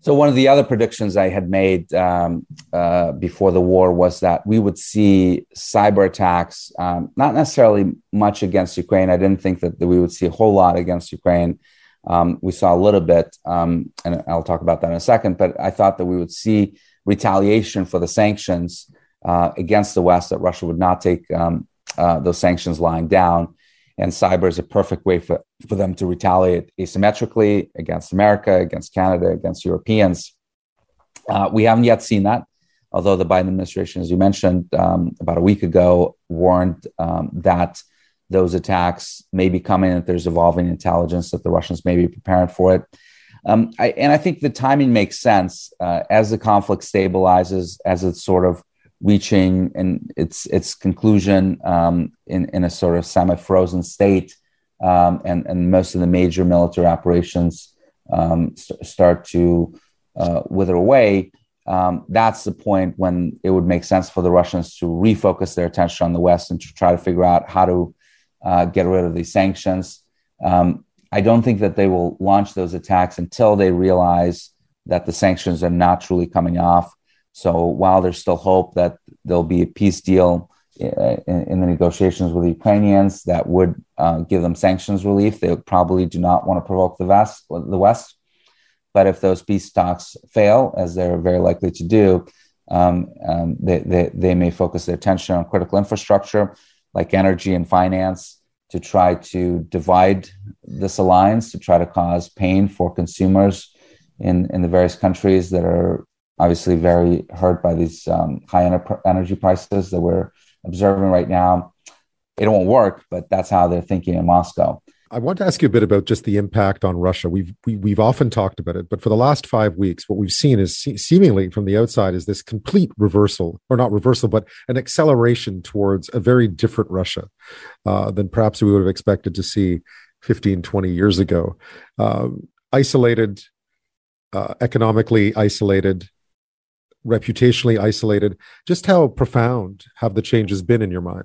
So one of the other predictions I had made um, uh, before the war was that we would see cyber attacks, um, not necessarily much against Ukraine. I didn't think that, we would see a whole lot against Ukraine. Um, we saw a little bit, um, and I'll talk about that in a second. But I thought that we would see retaliation for the sanctions uh, against the West. That Russia would not take um, uh, those sanctions lying down and cyber is a perfect way for, for them to retaliate asymmetrically against America, against Canada, against Europeans. Uh, we haven't yet seen that, although the Biden administration, as you mentioned um, about a week ago, warned um, that those attacks may be coming, that there's evolving intelligence that the Russians may be preparing for it. Um, I, and I think the timing makes sense uh, as the conflict stabilizes, as it's sort of reaching in its its conclusion um, in in a sort of semi-frozen state, um, and and most of the major military operations um, st- start to uh, wither away. Um, that's the point when it would make sense for the Russians to refocus their attention on the West and to try to figure out how to uh, get rid of these sanctions. Um, I don't think that they will launch those attacks until they realize that the sanctions are not truly coming off so while there's still hope that there'll be a peace deal uh, in, in the negotiations with the Ukrainians that would uh, give them sanctions relief, they probably do not want to provoke the West. The West. But if those peace talks fail, as they're very likely to do, um, um, they, they, they may focus their attention on critical infrastructure like energy and finance to try to divide this alliance, to try to cause pain for consumers in, in the various countries that are obviously very hurt by these um, high energy prices that we're observing right now. It won't work, but that's how they're thinking in Moscow. I want to ask you a bit about just the impact on Russia. We've we, have we have often talked about it, but for the last five weeks, what we've seen is se- seemingly from the outside is this complete reversal, or not reversal, but an acceleration towards a very different Russia uh, than perhaps we would have expected to see 15, 20 years ago. Uh, isolated, uh, economically isolated, reputationally isolated. Just how profound have the changes been in your mind?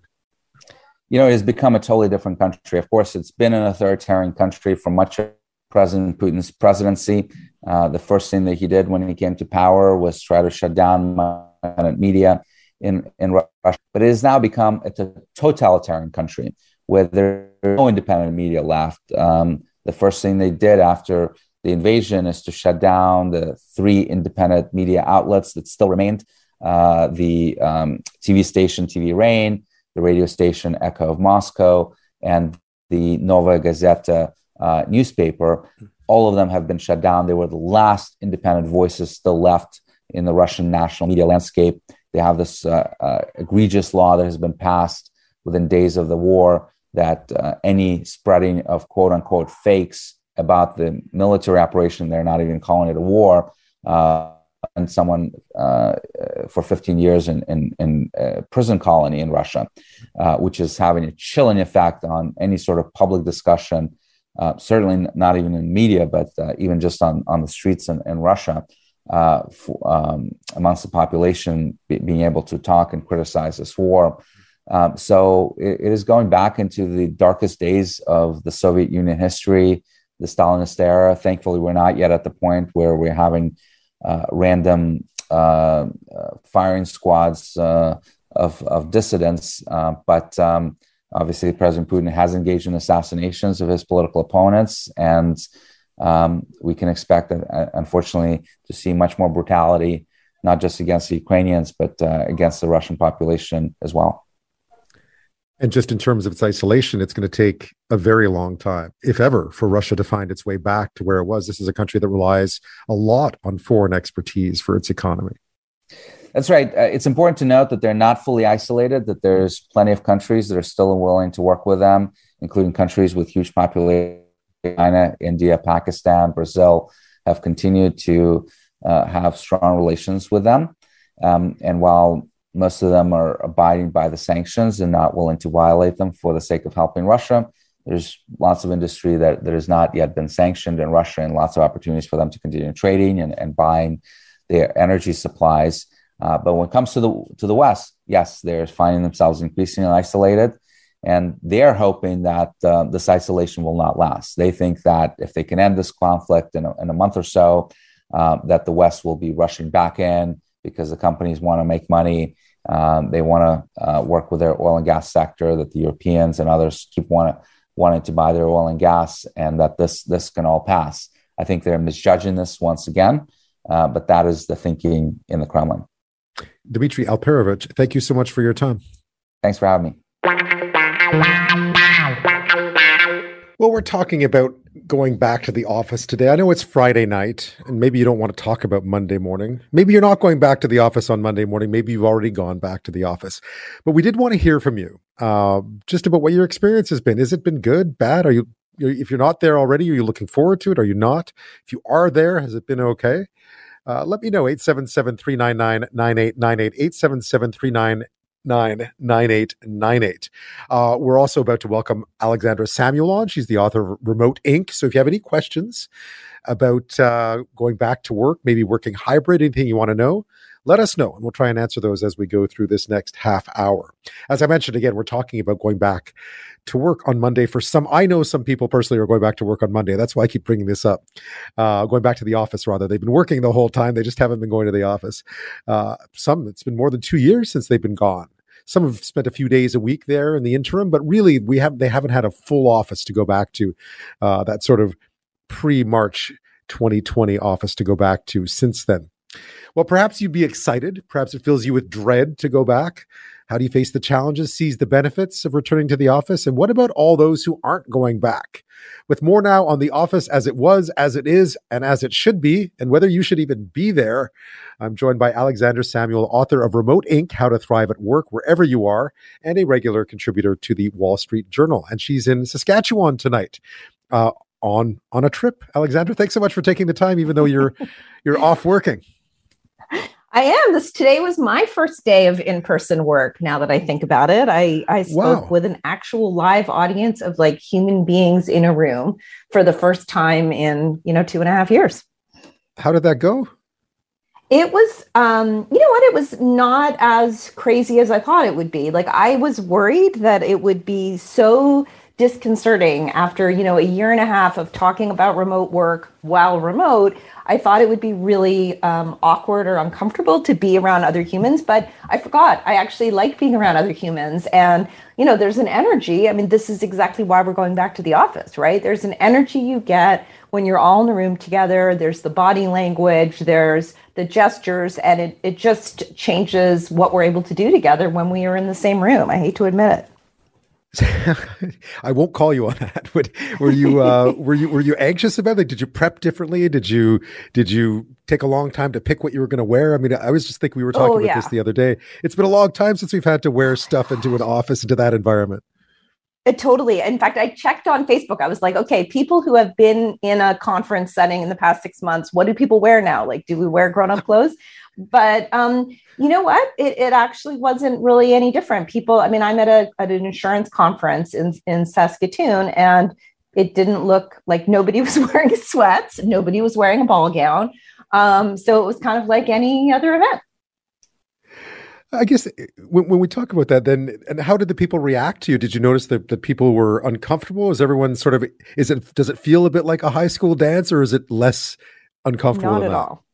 you know, it has become a totally different country. Of course, it's been an authoritarian country for much of President Putin's presidency. Uh, the first thing that he did when he came to power was try to shut down media in, in Russia. But it has now become a totalitarian country where there's no independent media left. Um, the first thing they did after the invasion is to shut down the three independent media outlets that still remained uh, the um, TV station TV Rain, the radio station Echo of Moscow, and the Novaya Gazeta uh, newspaper. All of them have been shut down. They were the last independent voices still left in the Russian national media landscape. They have this uh, uh, egregious law that has been passed within days of the war that uh, any spreading of quote unquote fakes about the military operation, they're not even calling it a war, uh, and someone uh, for 15 years in, in, in a prison colony in Russia, uh, which is having a chilling effect on any sort of public discussion, uh, certainly not even in media, but uh, even just on, on the streets in, in Russia, uh, for, um, amongst the population be, being able to talk and criticize this war. Um, so it, it is going back into the darkest days of the Soviet Union history, the Stalinist era. Thankfully, we're not yet at the point where we're having uh, random uh, uh, firing squads of, of dissidents. but um, obviously, President Putin has engaged in assassinations of his political opponents, and um, we can expect, unfortunately, to see much more brutality, not just against the Ukrainians, but against the Russian population as well. And just in terms of its isolation, it's going to take a very long time, if ever, for Russia to find its way back to where it was. This is a country that relies a lot on foreign expertise for its economy. That's right. Uh, it's important to note that they're not fully isolated, that there's plenty of countries that are still willing to work with them, including countries with huge populations. China, India, Pakistan, Brazil have continued to uh, have strong relations with them. Um, and while most of them are abiding by the sanctions and not willing to violate them for the sake of helping Russia. There's lots of industry that, that has not yet been sanctioned in Russia and lots of opportunities for them to continue trading and, and buying their energy supplies. Uh, but when it comes to the to the West, yes, they're finding themselves increasingly isolated, and they're hoping that uh, this isolation will not last. They think that if they can end this conflict in a, in a month or so, uh, that the West will be rushing back in because the companies want to make money. Um, they want to uh, work with their oil and gas sector. That the Europeans and others keep want wanting to buy their oil and gas, and that this this can all pass. I think they're misjudging this once again, uh, but that is the thinking in the Kremlin. Dmitry Alperovitch, thank you so much for your time. Thanks for having me. Well, we're talking about going back to the office today. I know it's Friday night, and maybe you don't want to talk about Monday morning. Maybe you're not going back to the office on Monday morning. Maybe you've already gone back to the office. But we did want to hear from you uh, just about what your experience has been. Has it been good, bad? Are you, if you're not there already, are you looking forward to it? Are you not? If you are there, has it been okay? Uh, let me know 877 399 9898 877 9898. Uh, we're also about to welcome Alexandra Samuel on. She's the author of Remote Inc. So if you have any questions about uh, going back to work, maybe working hybrid, anything you want to know, let us know and we'll try and answer those as we go through this next half hour. As I mentioned again, we're talking about going back to work on Monday for some. I know some people personally are going back to work on Monday. That's why I keep bringing this up. Uh, going back to the office, rather. They've been working the whole time. They just haven't been going to the office. Uh, some, it's been more than two years since they've been gone. Some have spent a few days a week there in the interim, but really, we have they haven't had a full office to go back to. Uh, that sort of pre-March 2020 office to go back to since then. Well, perhaps you'd be excited. Perhaps it fills you with dread to go back. How do you face the challenges, seize the benefits of returning to the office? And what about all those who aren't going back? With more now on the office as it was, as it is, and as it should be, and whether you should even be there, I'm joined by Alexandra Samuel, author of Remote Inc. How to Thrive at Work Wherever You Are, and a regular contributor to the Wall Street Journal. And she's in Saskatchewan tonight. Uh, on on a trip. Alexandra, thanks so much for taking the time, even though you're you're off working. I am. This today was my first day of in-person work. Now that I think about it, I I spoke wow. with an actual live audience of like human beings in a room for the first time in you know two and a half years. How did that go? It was, um, you know what? It was not as crazy as I thought it would be. Like I was worried that it would be so disconcerting after you know a year and a half of talking about remote work while remote i thought it would be really um, awkward or uncomfortable to be around other humans but i forgot. I actually like being around other humans and you know there's an energy. I mean this is exactly why we're going back to the office right? There's an energy you get when you're all in the room together. There's the body language there's the gestures and it, it just changes what we're able to do together when we are in the same room. I hate to admit it I won't call you on that. But were you uh, were you were you anxious about it? Did you prep differently? Did you did you take a long time to pick what you were going to wear? I mean, I was just thinking we were talking oh, about yeah. this the other day. It's been a long time since we've had to wear stuff into an office into that environment. It totally. In fact, I checked on Facebook. I was like, okay, people who have been in a conference setting in the past six months, what do people wear now? Like, do we wear grown up clothes? But um, you know what? It, it actually wasn't really any different. People, I mean, I'm at a at an insurance conference in in Saskatoon, and it didn't look like nobody was wearing sweats, nobody was wearing a ball gown. Um, so it was kind of like any other event. I guess eh, when, when we talk about that, then, and how did the people react to you? Did you notice that the people were uncomfortable? Is everyone sort of, is it, does it feel a bit like a high school dance or is it less uncomfortable? Not at all.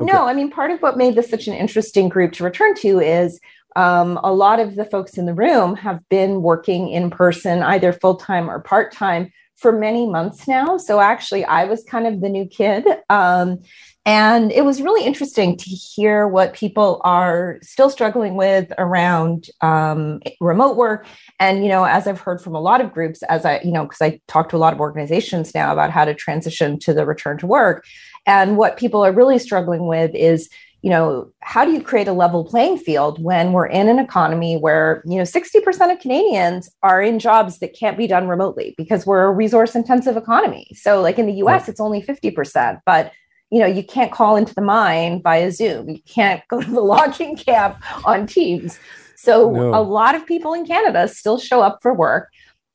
Okay. No, I mean, part of what made this such an interesting group to return to is um, a lot of the folks in the room have been working in person, either full time or part time, for many months now. So actually, I was kind of the new kid. Um, and it was really interesting to hear what people are still struggling with around um, remote work. And, you know, as I've heard from a lot of groups, as I, you know, because I talk to a lot of organizations now about how to transition to the return to work, and what people are really struggling with is, you know, how do you create a level playing field when we're in an economy where, you know, 60% of Canadians are in jobs that can't be done remotely because we're a resource intensive economy. So, like in the US, right. it's only 50%, but you know, you can't call into the mine via Zoom. You can't go to the logging camp on Teams. So no. a lot of people in Canada still show up for work.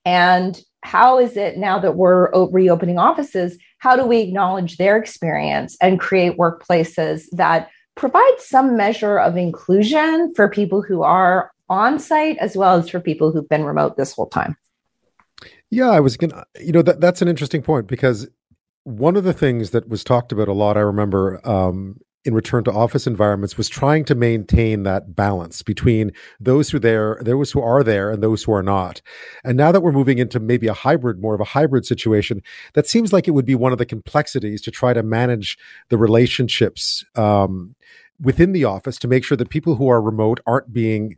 And how is it now that we're reopening offices? How do we acknowledge their experience and create workplaces that provide some measure of inclusion for people who are on site as well as for people who've been remote this whole time? Yeah, I was gonna, you know, that that's an interesting point because one of the things that was talked about a lot, I remember, um, in return to office environments was trying to maintain that balance between those who there those who are there and those who are not. And now that we're moving into maybe a hybrid more of a hybrid situation that seems like it would be one of the complexities to try to manage the relationships um, within the office to make sure that people who are remote aren't being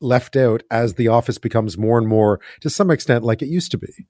left out as the office becomes more and more to some extent like it used to be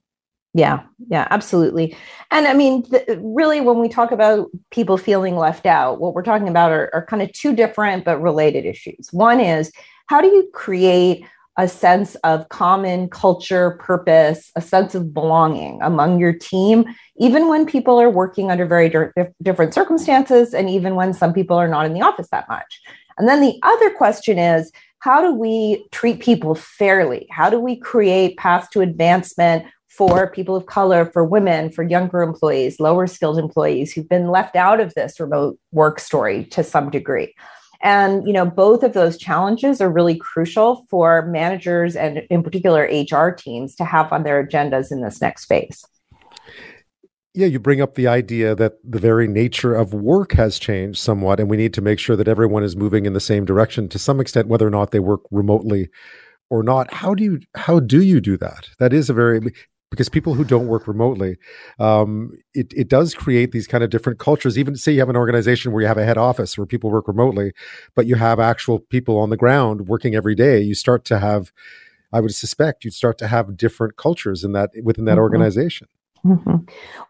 yeah, yeah, absolutely. And I mean, th- really, when we talk about people feeling left out, what we're talking about are, are kind of two different but related issues. One is how do you create a sense of common culture, purpose, a sense of belonging among your team, even when people are working under very di- different circumstances, and even when some people are not in the office that much. And then the other question is how do we treat people fairly? How do we create paths to advancement for people of color, for women, for younger employees, lower skilled employees who've been left out of this remote work story to some degree. And you know, both of those challenges are really crucial for managers and in particular HR teams to have on their agendas in this next phase. Yeah, you bring up the idea that the very nature of work has changed somewhat, and we need to make sure that everyone is moving in the same direction to some extent, whether or not they work remotely or not. How do you how do you do that? That is a very because people who don't work remotely, um, it, it does create these kind of different cultures. Even say you have an organization where you have a head office where people work remotely, but you have actual people on the ground working every day, you start to have, I would suspect, you'd start to have different cultures in that within that mm-hmm. organization. Mm-hmm.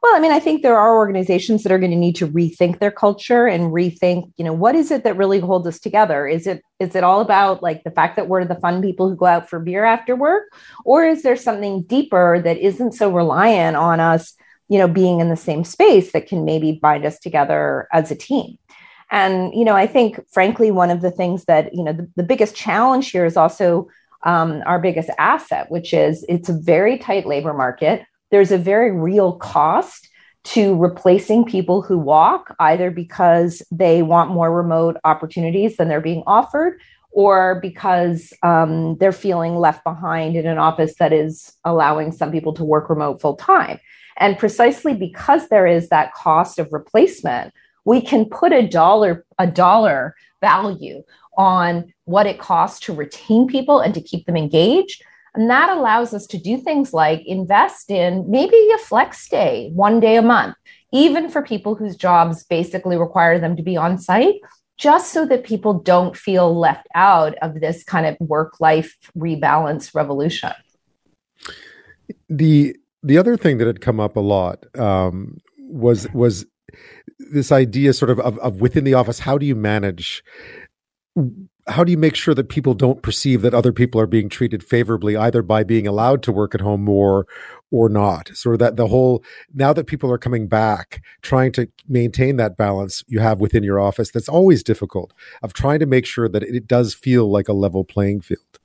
Well, I mean, I think there are organizations that are going to need to rethink their culture and rethink, you know, what is it that really holds us together? Is it is it all about like the fact that we're the fun people who go out for beer after work, or is there something deeper that isn't so reliant on us, you know, being in the same space that can maybe bind us together as a team? And you know, I think, frankly, one of the things that you know the, the biggest challenge here is also um, our biggest asset, which is it's a very tight labor market there's a very real cost to replacing people who walk, either because they want more remote opportunities than they're being offered, or because um, they're feeling left behind in an office that is allowing some people to work remote full time. And precisely because there is that cost of replacement, we can put a dollar a dollar value on what it costs to retain people and to keep them engaged and that allows us to do things like invest in maybe a flex day, one day a month, even for people whose jobs basically require them to be on site, just so that people don't feel left out of this kind of work life rebalance revolution. The the other thing that had come up a lot um, was was this idea sort of, of, of within the office how do you manage how do you make sure that people don't perceive that other people are being treated favorably either by being allowed to work at home more or not? Sort of that the whole now that people are coming back trying to maintain that balance you have within your office that's always difficult of trying to make sure that it does feel like a level playing field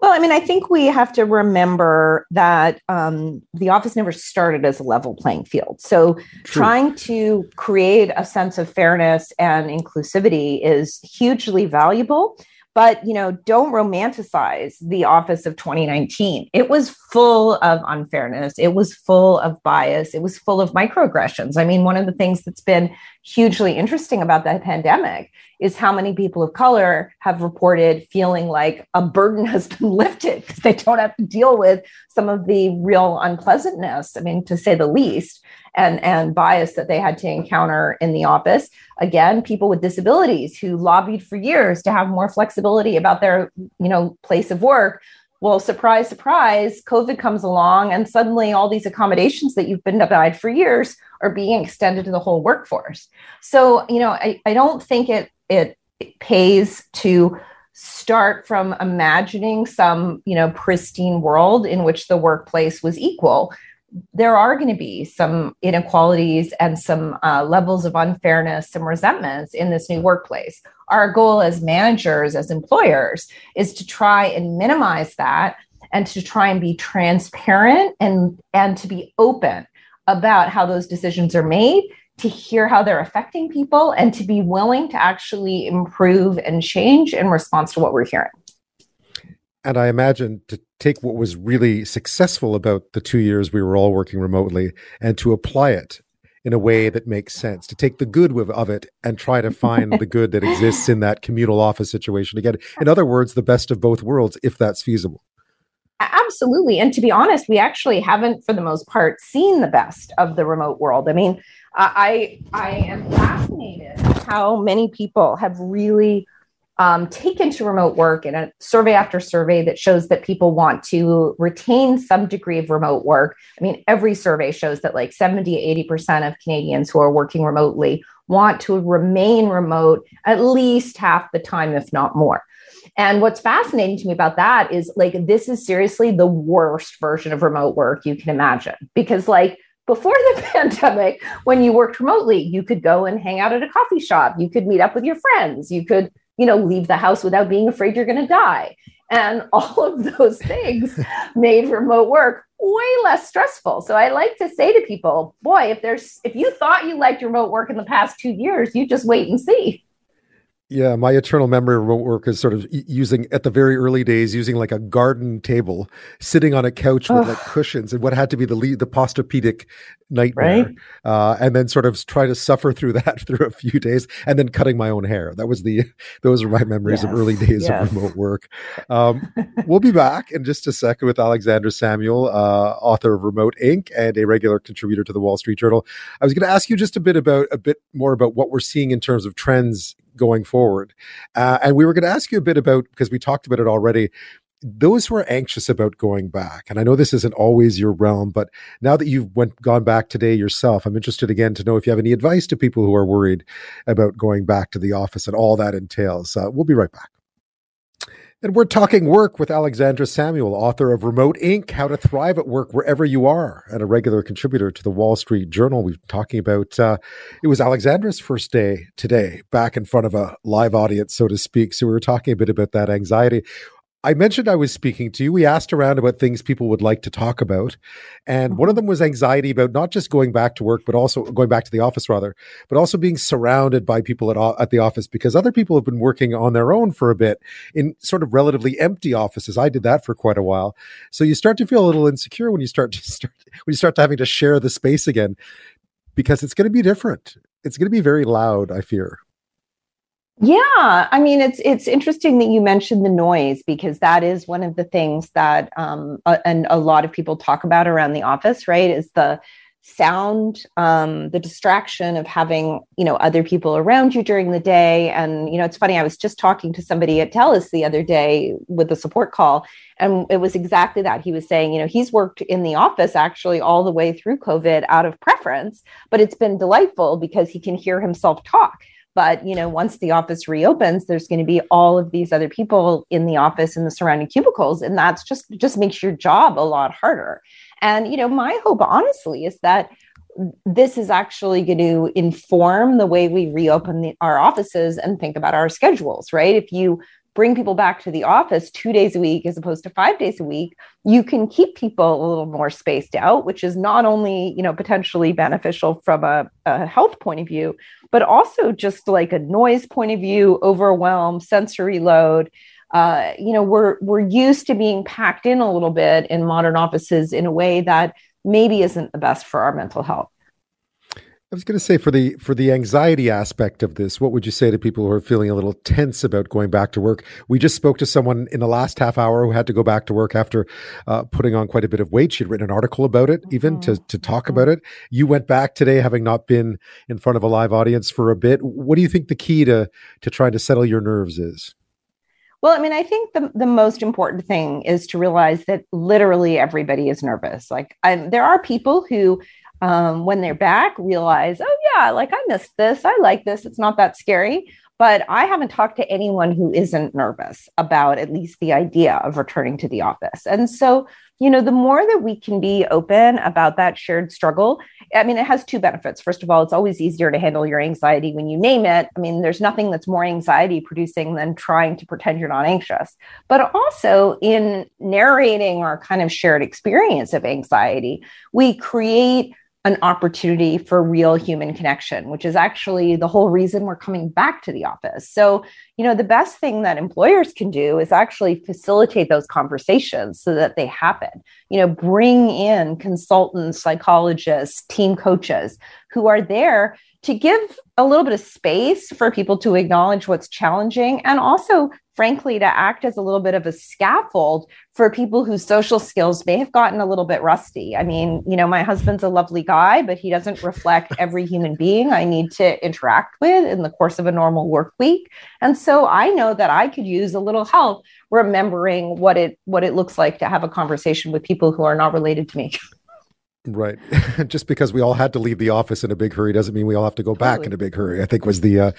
well, I mean, I think we have to remember that um, the office never started as a level playing field. So, True. trying to create a sense of fairness and inclusivity is hugely valuable. But you know don't romanticize the office of 2019 it was full of unfairness. It was full of bias. It was full of microaggressions. I mean one of the things that's been hugely interesting about the pandemic is how many people of color have reported feeling like a burden has been lifted because they don't have to deal with some of the real unpleasantness i mean to say the least and, and bias that they had to encounter in the office. Again, people with disabilities who lobbied for years to have more flexibility about their, you know, place of work. Well, surprise, surprise, COVID comes along, and suddenly all these accommodations that you've been denied for years are being extended to the whole workforce. So, you know, I, I don't think it, it pays to start from imagining some you know pristine world in which the workplace was equal there are going to be some inequalities and some uh, levels of unfairness, some resentments in this new workplace. Our goal as managers, as employers, is to try and minimize that and to try and be transparent and, and to be open about how those decisions are made, to hear how they're affecting people, and to be willing to actually improve and change in response to what we're hearing. And I imagine to take what was really successful about the two years we were all working remotely and to apply it in a way that makes sense to take the good of it and try to find the good that exists in that communal office situation again in other words the best of both worlds if that's feasible absolutely and to be honest we actually haven't for the most part seen the best of the remote world i mean i i am fascinated how many people have really um, taken to remote work in a survey after survey that shows that people want to retain some degree of remote work. I mean, every survey shows that like 70, 80% of Canadians who are working remotely want to remain remote at least half the time, if not more. And what's fascinating to me about that is like, this is seriously the worst version of remote work you can imagine. Because, like, before the pandemic, when you worked remotely, you could go and hang out at a coffee shop, you could meet up with your friends, you could you know, leave the house without being afraid you're going to die. And all of those things made remote work way less stressful. So I like to say to people, boy, if there's if you thought you liked remote work in the past 2 years, you just wait and see. Yeah, my eternal memory of remote work is sort of using at the very early days using like a garden table, sitting on a couch with like cushions, and what had to be the lead, the postopedic nightmare, right? uh, and then sort of try to suffer through that through a few days, and then cutting my own hair. That was the those are my memories yes, of early days yes. of remote work. Um, we'll be back in just a second with Alexander Samuel, uh, author of Remote Inc. and a regular contributor to the Wall Street Journal. I was going to ask you just a bit about a bit more about what we're seeing in terms of trends going forward. Uh, and we were going to ask you a bit about, because we talked about it already, those who are anxious about going back and i know this isn't always your realm but now that you've went gone back today yourself i'm interested again to know if you have any advice to people who are worried about going back to the office and all that entails uh, we'll be right back and we're talking work with Alexandra Samuel, author of Remote Inc. How to Thrive at Work Wherever You Are, and a regular contributor to the Wall Street Journal. We've been talking about uh, it was Alexandra's first day today, back in front of a live audience, so to speak. So we were talking a bit about that anxiety. I mentioned I was speaking to you. We asked around about things people would like to talk about. And one of them was anxiety about not just going back to work, but also going back to the office, rather, but also being surrounded by people at, at the office because other people have been working on their own for a bit in sort of relatively empty offices. I did that for quite a while. So you start to feel a little insecure when you start to start, when you start to having to share the space again because it's going to be different. It's going to be very loud, I fear. Yeah, I mean it's it's interesting that you mentioned the noise because that is one of the things that um, a, and a lot of people talk about around the office, right? Is the sound, um, the distraction of having you know other people around you during the day, and you know it's funny. I was just talking to somebody at TELUS the other day with a support call, and it was exactly that. He was saying, you know, he's worked in the office actually all the way through COVID out of preference, but it's been delightful because he can hear himself talk but you know once the office reopens there's going to be all of these other people in the office and the surrounding cubicles and that's just just makes your job a lot harder. And you know my hope honestly is that this is actually going to inform the way we reopen the, our offices and think about our schedules right? If you bring people back to the office two days a week as opposed to five days a week you can keep people a little more spaced out which is not only you know potentially beneficial from a, a health point of view but also just like a noise point of view overwhelm sensory load. Uh, you know we're we're used to being packed in a little bit in modern offices in a way that maybe isn't the best for our mental health I was going to say for the for the anxiety aspect of this, what would you say to people who are feeling a little tense about going back to work? We just spoke to someone in the last half hour who had to go back to work after uh, putting on quite a bit of weight. She'd written an article about it, even mm-hmm. to to talk about it. You went back today, having not been in front of a live audience for a bit. What do you think the key to to trying to settle your nerves is? Well, I mean, I think the, the most important thing is to realize that literally everybody is nervous. Like, I, there are people who um, when they're back realize, oh, yeah, like I missed this. I like this. It's not that scary. But I haven't talked to anyone who isn't nervous about at least the idea of returning to the office. And so, you know, the more that we can be open about that shared struggle, I mean, it has two benefits. First of all, it's always easier to handle your anxiety when you name it. I mean, there's nothing that's more anxiety producing than trying to pretend you're not anxious. But also, in narrating our kind of shared experience of anxiety, we create an opportunity for real human connection, which is actually the whole reason we're coming back to the office. So, you know, the best thing that employers can do is actually facilitate those conversations so that they happen. You know, bring in consultants, psychologists, team coaches who are there to give a little bit of space for people to acknowledge what's challenging and also frankly to act as a little bit of a scaffold for people whose social skills may have gotten a little bit rusty. I mean you know my husband's a lovely guy but he doesn't reflect every human being i need to interact with in the course of a normal work week. And so i know that i could use a little help remembering what it what it looks like to have a conversation with people who are not related to me Right. Just because we all had to leave the office in a big hurry doesn't mean we all have to go back in a big hurry. I think was the uh,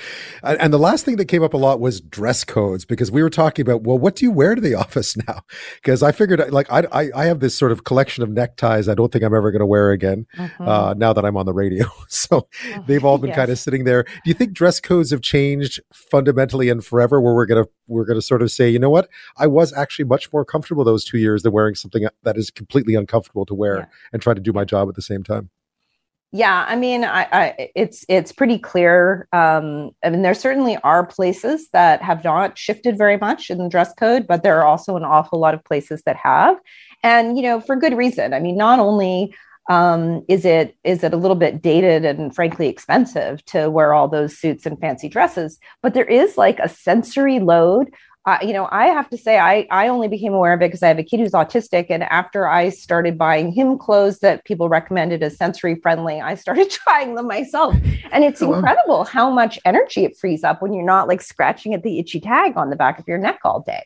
and the last thing that came up a lot was dress codes because we were talking about well, what do you wear to the office now? Because I figured like I, I, I have this sort of collection of neckties I don't think I'm ever going to wear again mm-hmm. uh, now that I'm on the radio. so oh, they've all been yes. kind of sitting there. Do you think dress codes have changed fundamentally and forever? Where we're gonna we're gonna sort of say, you know what, I was actually much more comfortable those two years than wearing something that is completely uncomfortable to wear yeah. and try to do my job at the same time. Yeah, I mean, I, I, it's it's pretty clear. Um, I mean, there certainly are places that have not shifted very much in the dress code, but there are also an awful lot of places that have, and you know, for good reason. I mean, not only um, is it is it a little bit dated and frankly expensive to wear all those suits and fancy dresses, but there is like a sensory load uh, you know, I have to say, I, I only became aware of it because I have a kid who's autistic. And after I started buying him clothes that people recommended as sensory friendly, I started trying them myself. And it's oh, incredible how much energy it frees up when you're not like scratching at the itchy tag on the back of your neck all day.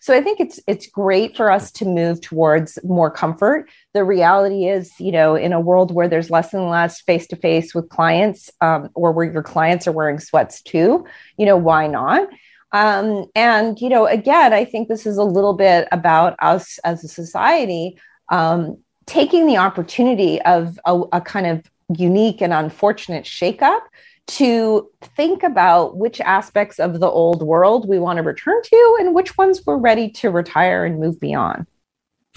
So I think it's it's great for us to move towards more comfort. The reality is, you know, in a world where there's less and less face to face with clients, um, or where your clients are wearing sweats too, you know, why not? Um, and, you know, again, I think this is a little bit about us as a society um, taking the opportunity of a, a kind of unique and unfortunate shakeup to think about which aspects of the old world we want to return to and which ones we're ready to retire and move beyond.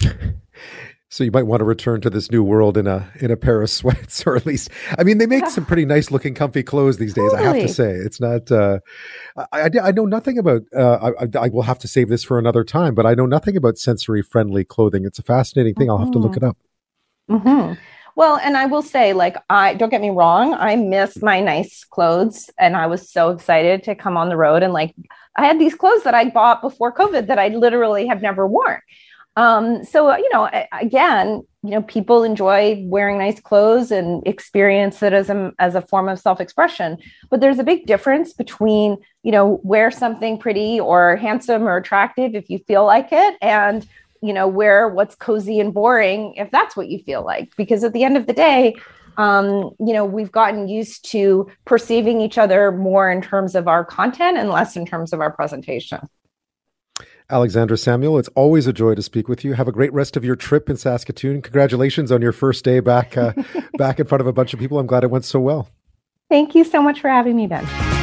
So you might want to return to this new world in a in a pair of sweats, or at least, I mean, they make some pretty nice looking, comfy clothes these days. Totally. I have to say, it's not. Uh, I, I, I know nothing about. Uh, I, I will have to save this for another time, but I know nothing about sensory friendly clothing. It's a fascinating thing. Mm-hmm. I'll have to look it up. Mm-hmm. Well, and I will say, like, I don't get me wrong, I miss my nice clothes, and I was so excited to come on the road and like, I had these clothes that I bought before COVID that I literally have never worn. Um, so, you know, again, you know, people enjoy wearing nice clothes and experience it as a, as a form of self-expression. But there's a big difference between, you know, wear something pretty or handsome or attractive if you feel like it and, you know, wear what's cozy and boring if that's what you feel like. Because at the end of the day, um, you know, we've gotten used to perceiving each other more in terms of our content and less in terms of our presentation. Alexandra Samuel, it's always a joy to speak with you. Have a great rest of your trip in Saskatoon. Congratulations on your first day back uh, back in front of a bunch of people. I'm glad it went so well. Thank you so much for having me, Ben.